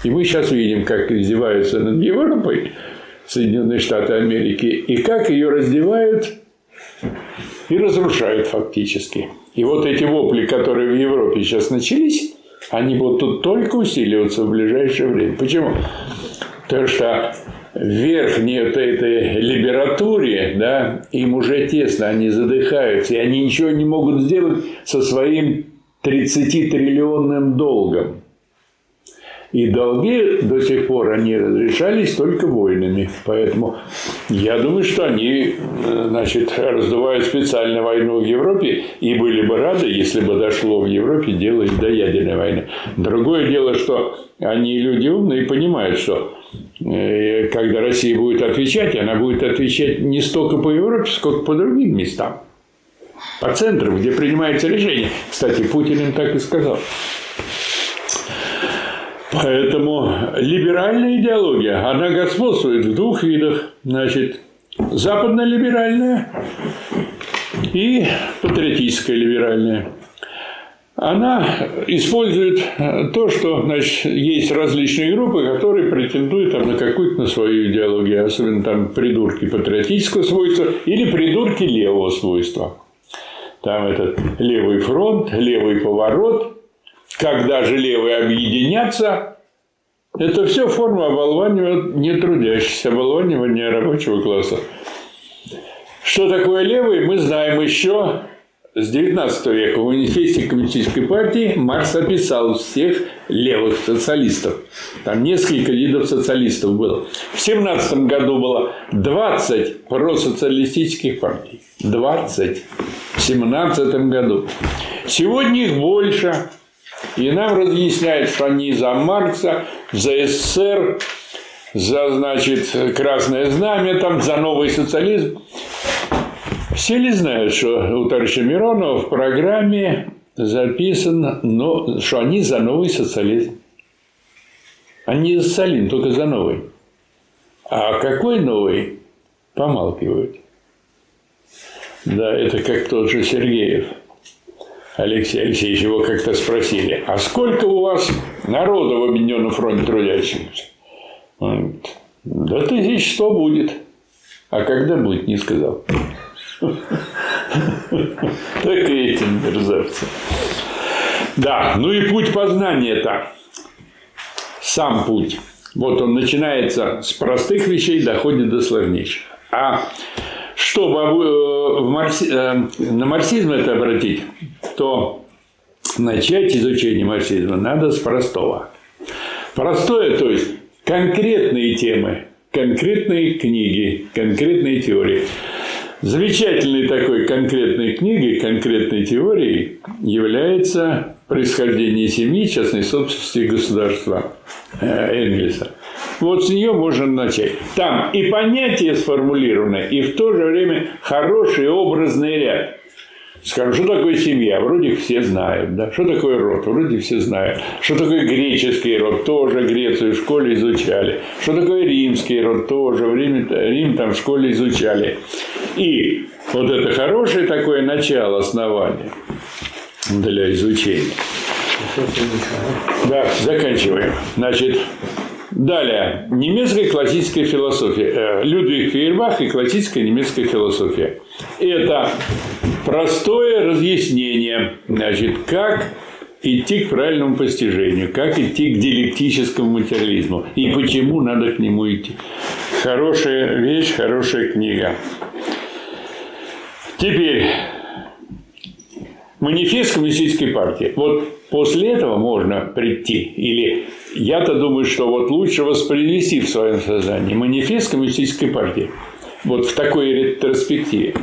Speaker 2: И мы сейчас видим, как издеваются над Европой Соединенные Штаты Америки, и как ее раздевают и разрушают фактически. И вот эти вопли, которые в Европе сейчас начались, они будут только усиливаться в ближайшее время. Почему? Потому что верхней вот этой либературе, да, им уже тесно, они задыхаются, и они ничего не могут сделать со своим 30-триллионным долгом. И долги до сих пор они разрешались только войнами. Поэтому я думаю, что они значит, раздувают специальную войну в Европе и были бы рады, если бы дошло в Европе дело и до ядерной войны. Другое дело, что они люди умные и понимают, что э, когда Россия будет отвечать, она будет отвечать не столько по Европе, сколько по другим местам. По центрам, где принимается решение. Кстати, Путин им так и сказал. Поэтому либеральная идеология, она господствует в двух видах. Значит, западно-либеральная и патриотическая либеральная. Она использует то, что значит, есть различные группы, которые претендуют там, на какую-то свою идеологию, особенно там придурки патриотического свойства или придурки левого свойства. Там этот левый фронт, левый поворот – когда же левые объединятся, это все форма оболванивания не трудящихся, оболванивания рабочего класса. Что такое левый, мы знаем еще с 19 века. В манифесте Коммунистической партии Маркс описал всех левых социалистов. Там несколько видов социалистов было. В 17 году было 20 просоциалистических партий. 20 в 17 году. Сегодня их больше. И нам разъясняют, что они за Маркса, за СССР, за, значит, Красное Знамя, там, за новый социализм. Все ли знают, что у товарища Миронова в программе записано, но, что они за новый социализм. Они за социализм, только за новый. А какой новый? Помалкивают. Да, это как тот же Сергеев – Алексей Алексеевич его как-то спросили, а сколько у вас народа в Объединенном фронте трудящихся? Он говорит, да тысяч сто будет. А когда будет, не сказал. (laughs) Так и этим мерзавцам. Да, ну и путь познания-то. Сам путь. Вот он начинается с простых вещей, доходит до сложнейших. А чтобы э, в маркси... Э, на марксизм это обратить, то начать изучение марксизма надо с простого. Простое, то есть конкретные темы, конкретные книги, конкретные теории. Замечательной такой конкретной книгой, конкретной теорией является происхождение семьи, частной собственности государства э, Энгельса. Вот с нее можно начать. Там и понятие сформулировано, и в то же время хороший образный ряд. Скажем, что такое семья? Вроде все знают. Да? Что такое род? Вроде все знают. Что такое греческий род? Тоже Грецию в школе изучали. Что такое римский род? Тоже в Риме, Рим там в школе изучали. И вот это хорошее такое начало, основание для изучения. Да, заканчиваем. Значит, Далее. Немецкая классическая философия. Э, Людвиг Фейербах и классическая немецкая философия. Это простое разъяснение, значит, как идти к правильному постижению, как идти к диалектическому материализму и почему надо к нему идти. Хорошая вещь, хорошая книга. Теперь манифест коммунистической партии. Вот после этого можно прийти или я-то думаю, что вот лучше воспроизвести в своем сознании манифест коммунистической партии. Вот в такой ретроспективе.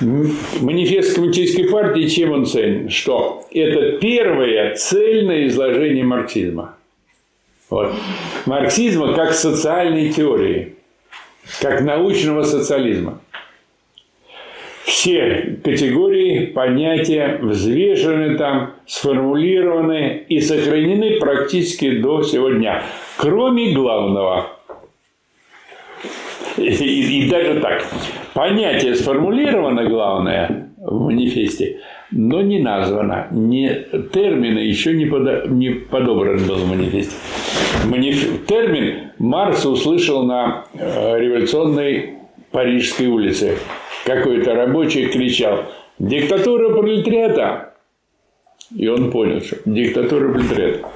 Speaker 2: Манифест коммунистической партии чем он ценен? Что это первое цельное изложение марксизма. Вот. Марксизма как социальной теории, как научного социализма. Все категории, понятия взвешены там, сформулированы и сохранены практически до сегодня, кроме главного. И, и, даже так. Понятие сформулировано, главное, в манифесте, но не названо. Не, термины еще не, подо, не подобран был в манифесте. Маниф, термин Маркс услышал на э, революционной Парижской улице. Какой-то рабочий кричал «Диктатура пролетариата!» И он понял, что диктатура пролетариата.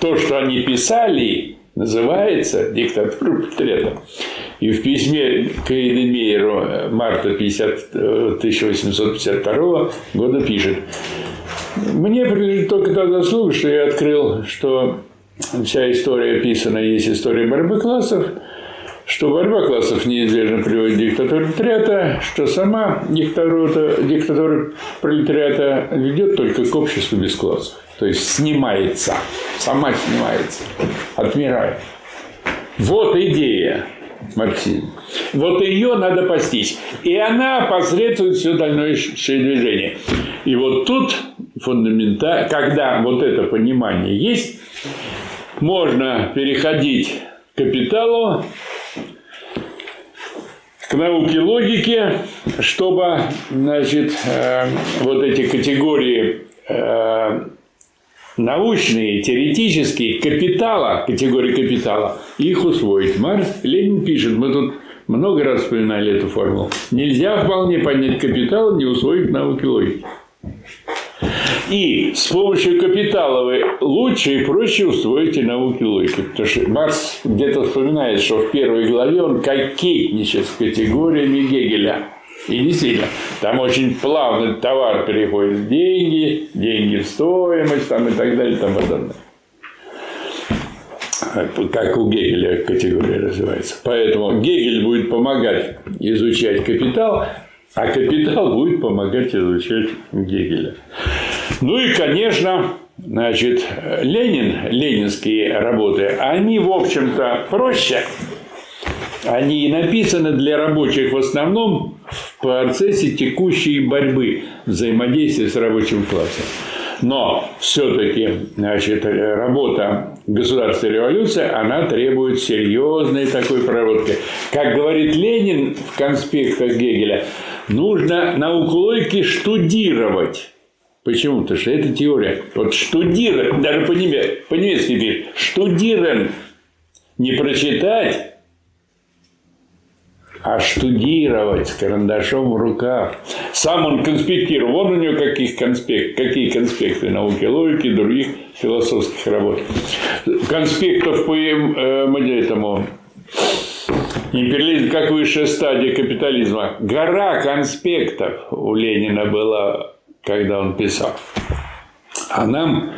Speaker 2: То, что они писали, называется диктатура пролетариата. И в письме к Эйдемейеру э, марта 50, 1852 года пишет «Мне принадлежит только та заслуга, что я открыл, что вся история описана, есть история борьбы классов, что борьба классов неизбежно приводит к диктатуре пролетариата, что сама диктатура, диктатура пролетариата ведет только к обществу без классов. То есть снимается, сама снимается, отмирает. Вот идея марксизма. Вот ее надо постичь. И она посредствует все дальнейшее движение. И вот тут фундаментально, когда вот это понимание есть, можно переходить к капиталу, к науке логики, чтобы значит, э, вот эти категории э, научные, теоретические, капитала, категории капитала, их усвоить. Марс Ленин пишет, мы тут много раз вспоминали эту формулу. Нельзя вполне понять капитал, не усвоить науки логики. И с помощью капитала вы лучше и проще усвоите науки логики. Потому что Марс где-то вспоминает, что в первой главе он кокетничает с категориями Гегеля. И действительно, там очень плавно товар переходит в деньги, деньги в стоимость там, и так далее и тому подобное. Как у Гегеля категория развивается. Поэтому Гегель будет помогать изучать капитал, а капитал будет помогать изучать Гегеля. Ну и, конечно, значит, Ленин, ленинские работы, они, в общем-то, проще. Они написаны для рабочих в основном в процессе текущей борьбы, взаимодействия с рабочим классом. Но все-таки значит, работа государства и революции, она требует серьезной такой проработки. Как говорит Ленин в конспектах Гегеля, нужно науку логики штудировать. Почему? Потому что это теория. Вот штудировать, даже по-немецки пишет, штудировать, не прочитать, а штудировать с карандашом в руках. Сам он конспектировал. Вон у него каких конспект, какие конспекты науки логики, других философских работ. Конспектов по э, этому империализм как высшая стадия капитализма. Гора конспектов у Ленина была, когда он писал. А нам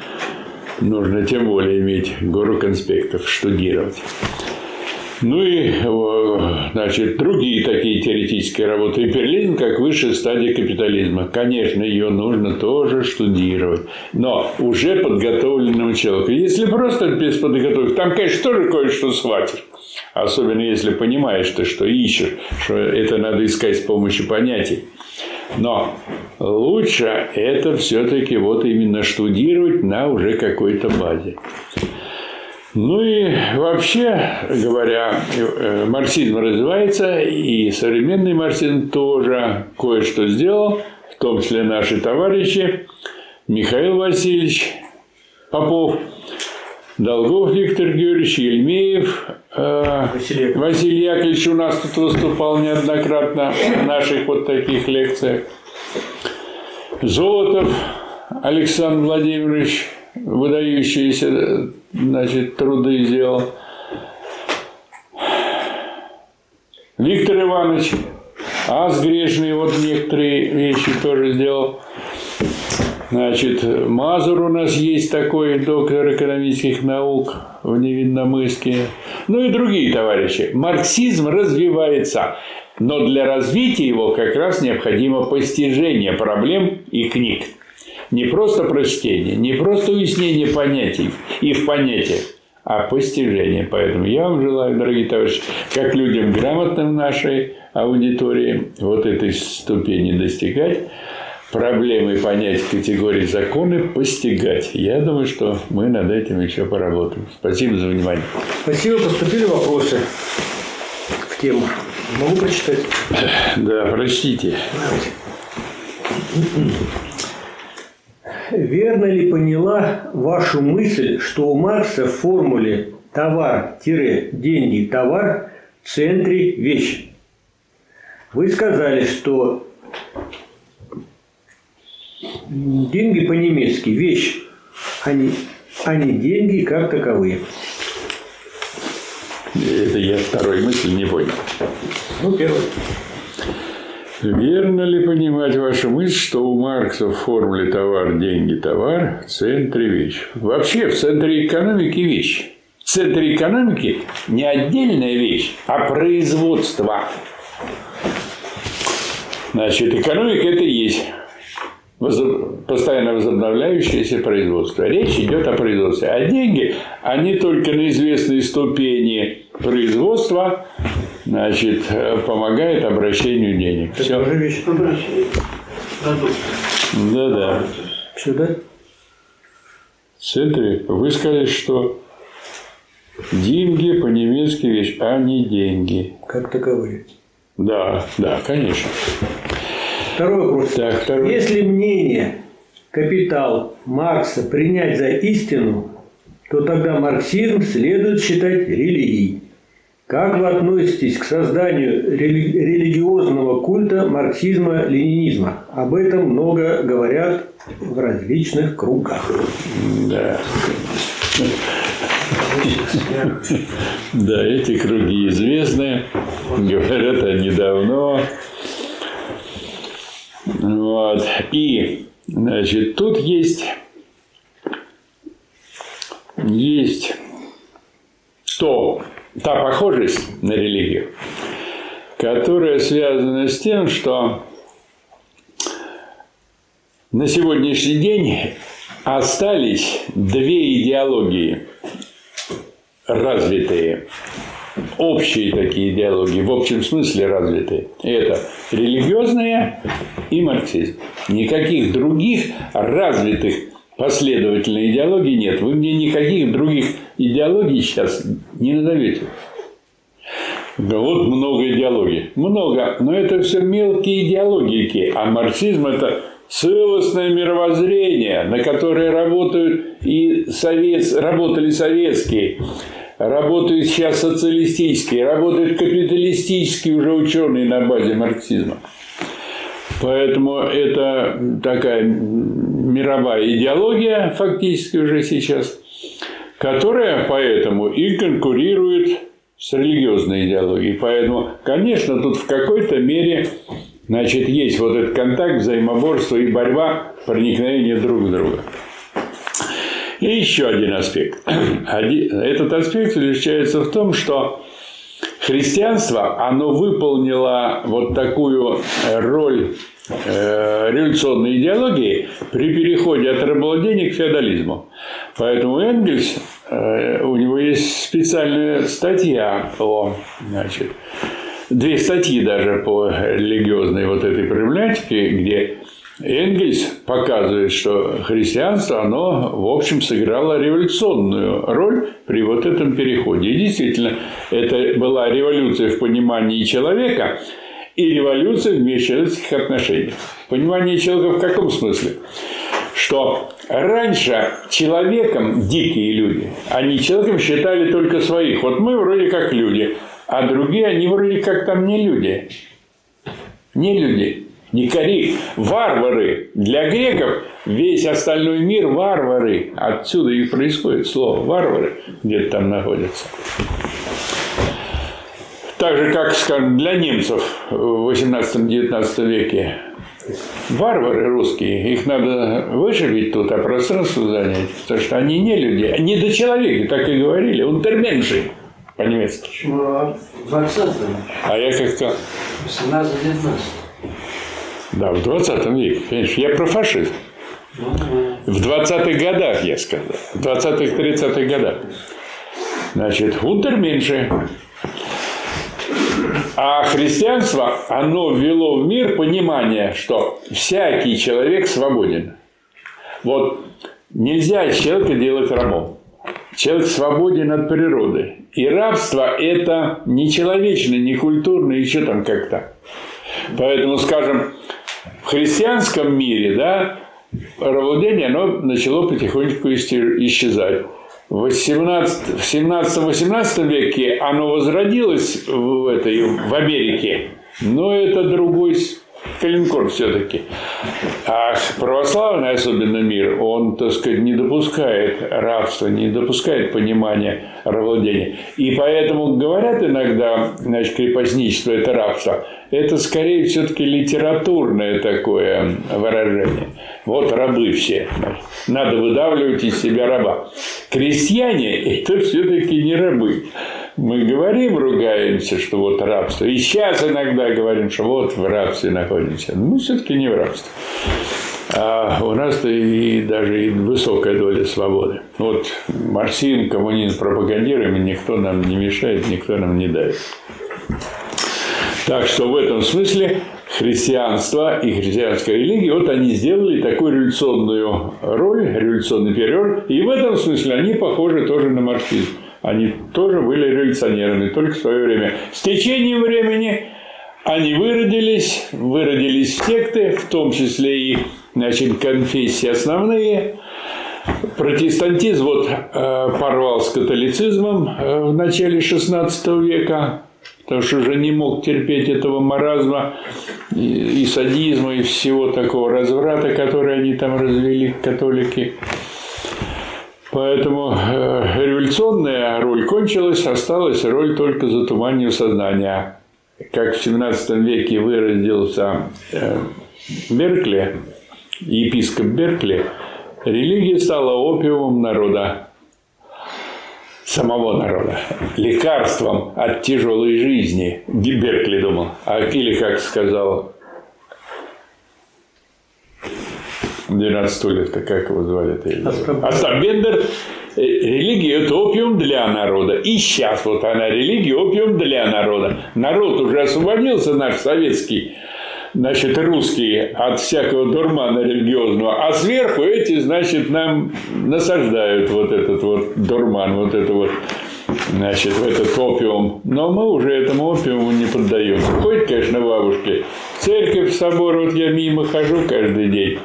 Speaker 2: нужно тем более иметь гору конспектов, штудировать. Ну и, значит, другие такие теоретические работы. Империализм как высшая стадия капитализма. Конечно, ее нужно тоже штудировать. Но уже подготовленному человеку. Если просто без подготовки, там, конечно, тоже кое-что схватишь. Особенно если понимаешь ты, что ищешь, что это надо искать с помощью понятий. Но лучше это все-таки вот именно штудировать на уже какой-то базе. Ну и вообще говоря, э, марксизм развивается, и современный марксизм тоже кое-что сделал, в том числе наши товарищи Михаил Васильевич Попов, Долгов Виктор Георгиевич, Ельмеев, э, Василий. Василий Яковлевич у нас тут выступал неоднократно в наших вот таких лекциях. Золотов Александр Владимирович, выдающиеся значит, труды сделал. Виктор Иванович Ас грешный, вот некоторые вещи тоже сделал. Значит, Мазур у нас есть такой, доктор экономических наук в Невинномысске. Ну и другие товарищи. Марксизм развивается. Но для развития его как раз необходимо постижение проблем и книг. Не просто прочтение, не просто уяснение понятий и в понятиях, а постижение. Поэтому я вам желаю, дорогие товарищи, как людям грамотным нашей аудитории, вот этой ступени достигать, проблемы понять категории законы постигать. Я думаю, что мы над этим еще поработаем. Спасибо за внимание.
Speaker 1: Спасибо. Поступили вопросы в тему. Могу прочитать?
Speaker 2: Да, прочтите.
Speaker 1: Верно ли поняла вашу мысль, что у Маркса в формуле товар-деньги-товар в центре вещь? Вы сказали, что деньги по-немецки вещь, а не, а не деньги как таковые.
Speaker 2: Это я второй мысль не понял.
Speaker 1: Ну, первый.
Speaker 2: Верно ли понимать вашу мысль, что у Маркса в формуле товар, деньги, товар в центре вещь? Вообще в центре экономики вещь. В центре экономики не отдельная вещь, а производство. Значит, экономика это и есть постоянно возобновляющееся производство. Речь идет о производстве. А деньги, они только на известной ступени производства значит, э, помогают обращению денег.
Speaker 1: Это
Speaker 2: Все.
Speaker 1: уже вещь.
Speaker 2: Да-да.
Speaker 1: Сюда?
Speaker 2: В центре вы сказали, что деньги по-немецки вещь, а не деньги.
Speaker 1: Как таковые.
Speaker 2: Да, да, конечно.
Speaker 1: Второй вопрос.
Speaker 2: Так, второй.
Speaker 1: Если мнение «Капитал» Маркса принять за истину, то тогда марксизм следует считать религией. Как вы относитесь к созданию рели- религиозного культа марксизма-ленинизма? Об этом много говорят в различных кругах.
Speaker 2: Да. Да, эти круги известны, говорят они давно. Вот. И, значит, тут есть, есть то, та похожесть на религию, которая связана с тем, что на сегодняшний день остались две идеологии развитые, общие такие идеологии, в общем смысле развитые. Это религиозная и марксизм. Никаких других развитых последовательных идеологий нет. Вы мне никаких других идеологий сейчас не назовете. Да вот много идеологий. Много. Но это все мелкие идеологики. А марксизм – это целостное мировоззрение, на которое работают и совет, работали советские, работают сейчас социалистические, работают капиталистические уже ученые на базе марксизма. Поэтому это такая мировая идеология фактически уже сейчас, которая поэтому и конкурирует с религиозной идеологией. Поэтому, конечно, тут в какой-то мере значит, есть вот этот контакт, взаимоборство и борьба, проникновение друг в друга. И еще один аспект. (clears throat) Этот аспект заключается в том, что христианство, оно выполнило вот такую э, роль э, революционной идеологии при переходе от рабовладения к феодализму. Поэтому Энгельс, э, у него есть специальная статья по, значит, две статьи даже по религиозной вот этой проблематике, где Энгельс показывает, что христианство, оно, в общем, сыграло революционную роль при вот этом переходе. И действительно, это была революция в понимании человека и революция в межчеловеческих отношениях. Понимание человека в каком смысле? Что раньше человеком дикие люди, они человеком считали только своих. Вот мы вроде как люди, а другие, они вроде как там не люди. Не люди. Дикари, варвары. Для греков весь остальной мир варвары. Отсюда и происходит слово варвары, где-то там находятся. Так же, как, скажем, для немцев в 18-19 веке варвары русские, их надо вышибить тут, а пространство занять, потому что они не люди, они до человека, так и говорили, унтерменши по-немецки.
Speaker 3: Ну, 20
Speaker 2: А я как-то
Speaker 3: 18 19
Speaker 2: Да, в 20 веке, понимаешь, я про фашизм. В 20-х годах, я сказал. В 20-х, 30-х годах. Значит, унтер меньше. А христианство, оно ввело в мир понимание, что всякий человек свободен. Вот нельзя человека делать рабом. Человек свободен от природы. И рабство – это не человечно, не культурно, еще там как-то. Поэтому, скажем, в христианском мире, да, рабовладение, оно начало потихонечку исчезать. В 17-18 веке оно возродилось в, этой, в Америке, но это другой Калинкор все-таки. А православный, особенно мир, он, так сказать, не допускает рабства, не допускает понимания рабовладения. И поэтому говорят иногда, значит, крепостничество – это рабство. Это скорее все-таки литературное такое выражение. Вот рабы все. Надо выдавливать из себя раба. Крестьяне – это все-таки не рабы мы говорим, ругаемся, что вот рабство. И сейчас иногда говорим, что вот в рабстве находимся. Но мы все-таки не в рабстве. А у нас-то и даже и высокая доля свободы. Вот марксизм, коммунизм пропагандируем, и никто нам не мешает, никто нам не дает. Так что в этом смысле христианство и христианская религия, вот они сделали такую революционную роль, революционный период, и в этом смысле они похожи тоже на марксизм. Они тоже были революционерами, только в свое время. С течением времени они выродились, выродились секты, в том числе и значит, конфессии основные. Протестантизм вот, э, порвал с католицизмом э, в начале XVI века, потому что уже не мог терпеть этого маразма и, и садизма, и всего такого разврата, который они там развели, католики. Поэтому э, революционная роль кончилась, осталась роль только затуманию сознания. Как в 17 веке выразился э, Беркли, епископ Беркли, религия стала опиумом народа, самого народа, лекарством от тяжелой жизни. Беркли думал. А или, как сказал 12 лет, как его звали? Остап Бендер. Э, религия – это опиум для народа. И сейчас вот она, религия – опиум для народа. Народ уже освободился, наш советский, значит, русский, от всякого дурмана религиозного. А сверху эти, значит, нам насаждают вот этот вот дурман, вот это вот значит, в этот опиум. Но мы уже этому опиуму не поддаемся. Ходят, конечно, бабушки. Церковь, собор, вот я мимо хожу каждый день.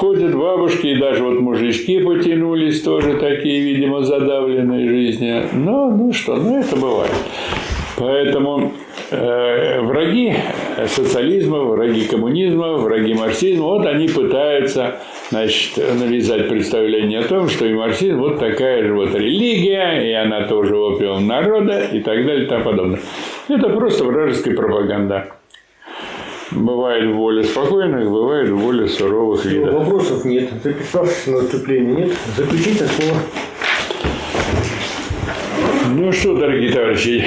Speaker 2: Ходят бабушки, и даже вот мужички потянулись, тоже такие, видимо, задавленные жизни. Но, ну что, ну это бывает. Поэтому э, враги социализма, враги коммунизма, враги марксизма, вот они пытаются значит, навязать представление о том, что и марксизм вот такая же вот религия, и она тоже опиум народа, и так далее, и тому подобное. Это просто вражеская пропаганда. Бывает в более спокойных, бывает в более суровых
Speaker 1: Все,
Speaker 2: видах.
Speaker 1: Вопросов нет. Записавшихся на выступление нет. Заключительное слово.
Speaker 2: Ну что, дорогие товарищи,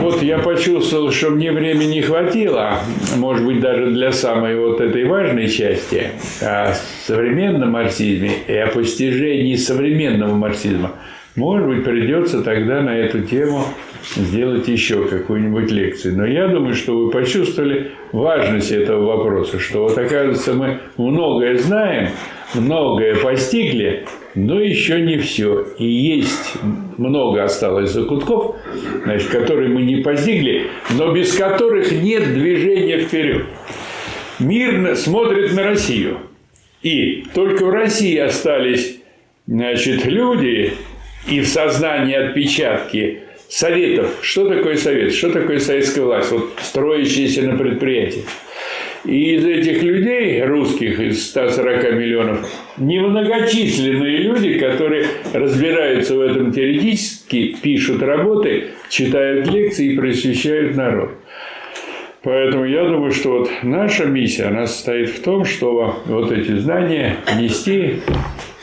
Speaker 2: вот я почувствовал, что мне времени не хватило, может быть, даже для самой вот этой важной части о современном марксизме и о постижении современного марксизма. Может быть, придется тогда на эту тему сделать еще какую-нибудь лекцию. Но я думаю, что вы почувствовали важность этого вопроса, что вот оказывается мы многое знаем, многое постигли, но еще не все. И есть много осталось закутков, значит, которые мы не постигли, но без которых нет движения вперед. Мир смотрит на Россию. И только в России остались значит, люди и в сознании отпечатки советов. Что такое совет? Что такое советская власть? Вот строящаяся на предприятии. И из этих людей, русских, из 140 миллионов, немногочисленные люди, которые разбираются в этом теоретически, пишут работы, читают лекции и просвещают народ. Поэтому я думаю, что вот наша миссия, она состоит в том, чтобы вот эти знания нести,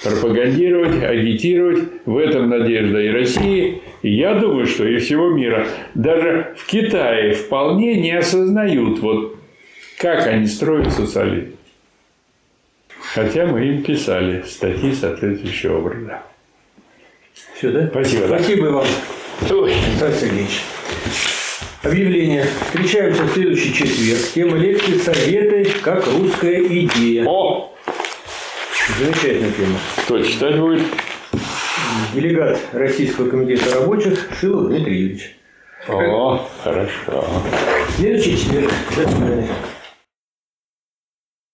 Speaker 2: пропагандировать, агитировать. В этом надежда и России, и я думаю, что и всего мира. Даже в Китае вполне не осознают, вот как они строят социализм. Хотя мы им писали статьи соответствующего образа.
Speaker 1: Все, да?
Speaker 2: Спасибо, да.
Speaker 1: Спасибо вам. Александр Сергеевич. Объявление. Встречаемся в следующий четверг. Тема лекции «Советы как русская идея».
Speaker 2: О,
Speaker 1: Замечательная тема.
Speaker 2: кто читать будет?
Speaker 1: Делегат Российского комитета рабочих Шилов Дмитрий Юрьевич.
Speaker 2: О, хорошо.
Speaker 1: Следующий четверг. До свидания.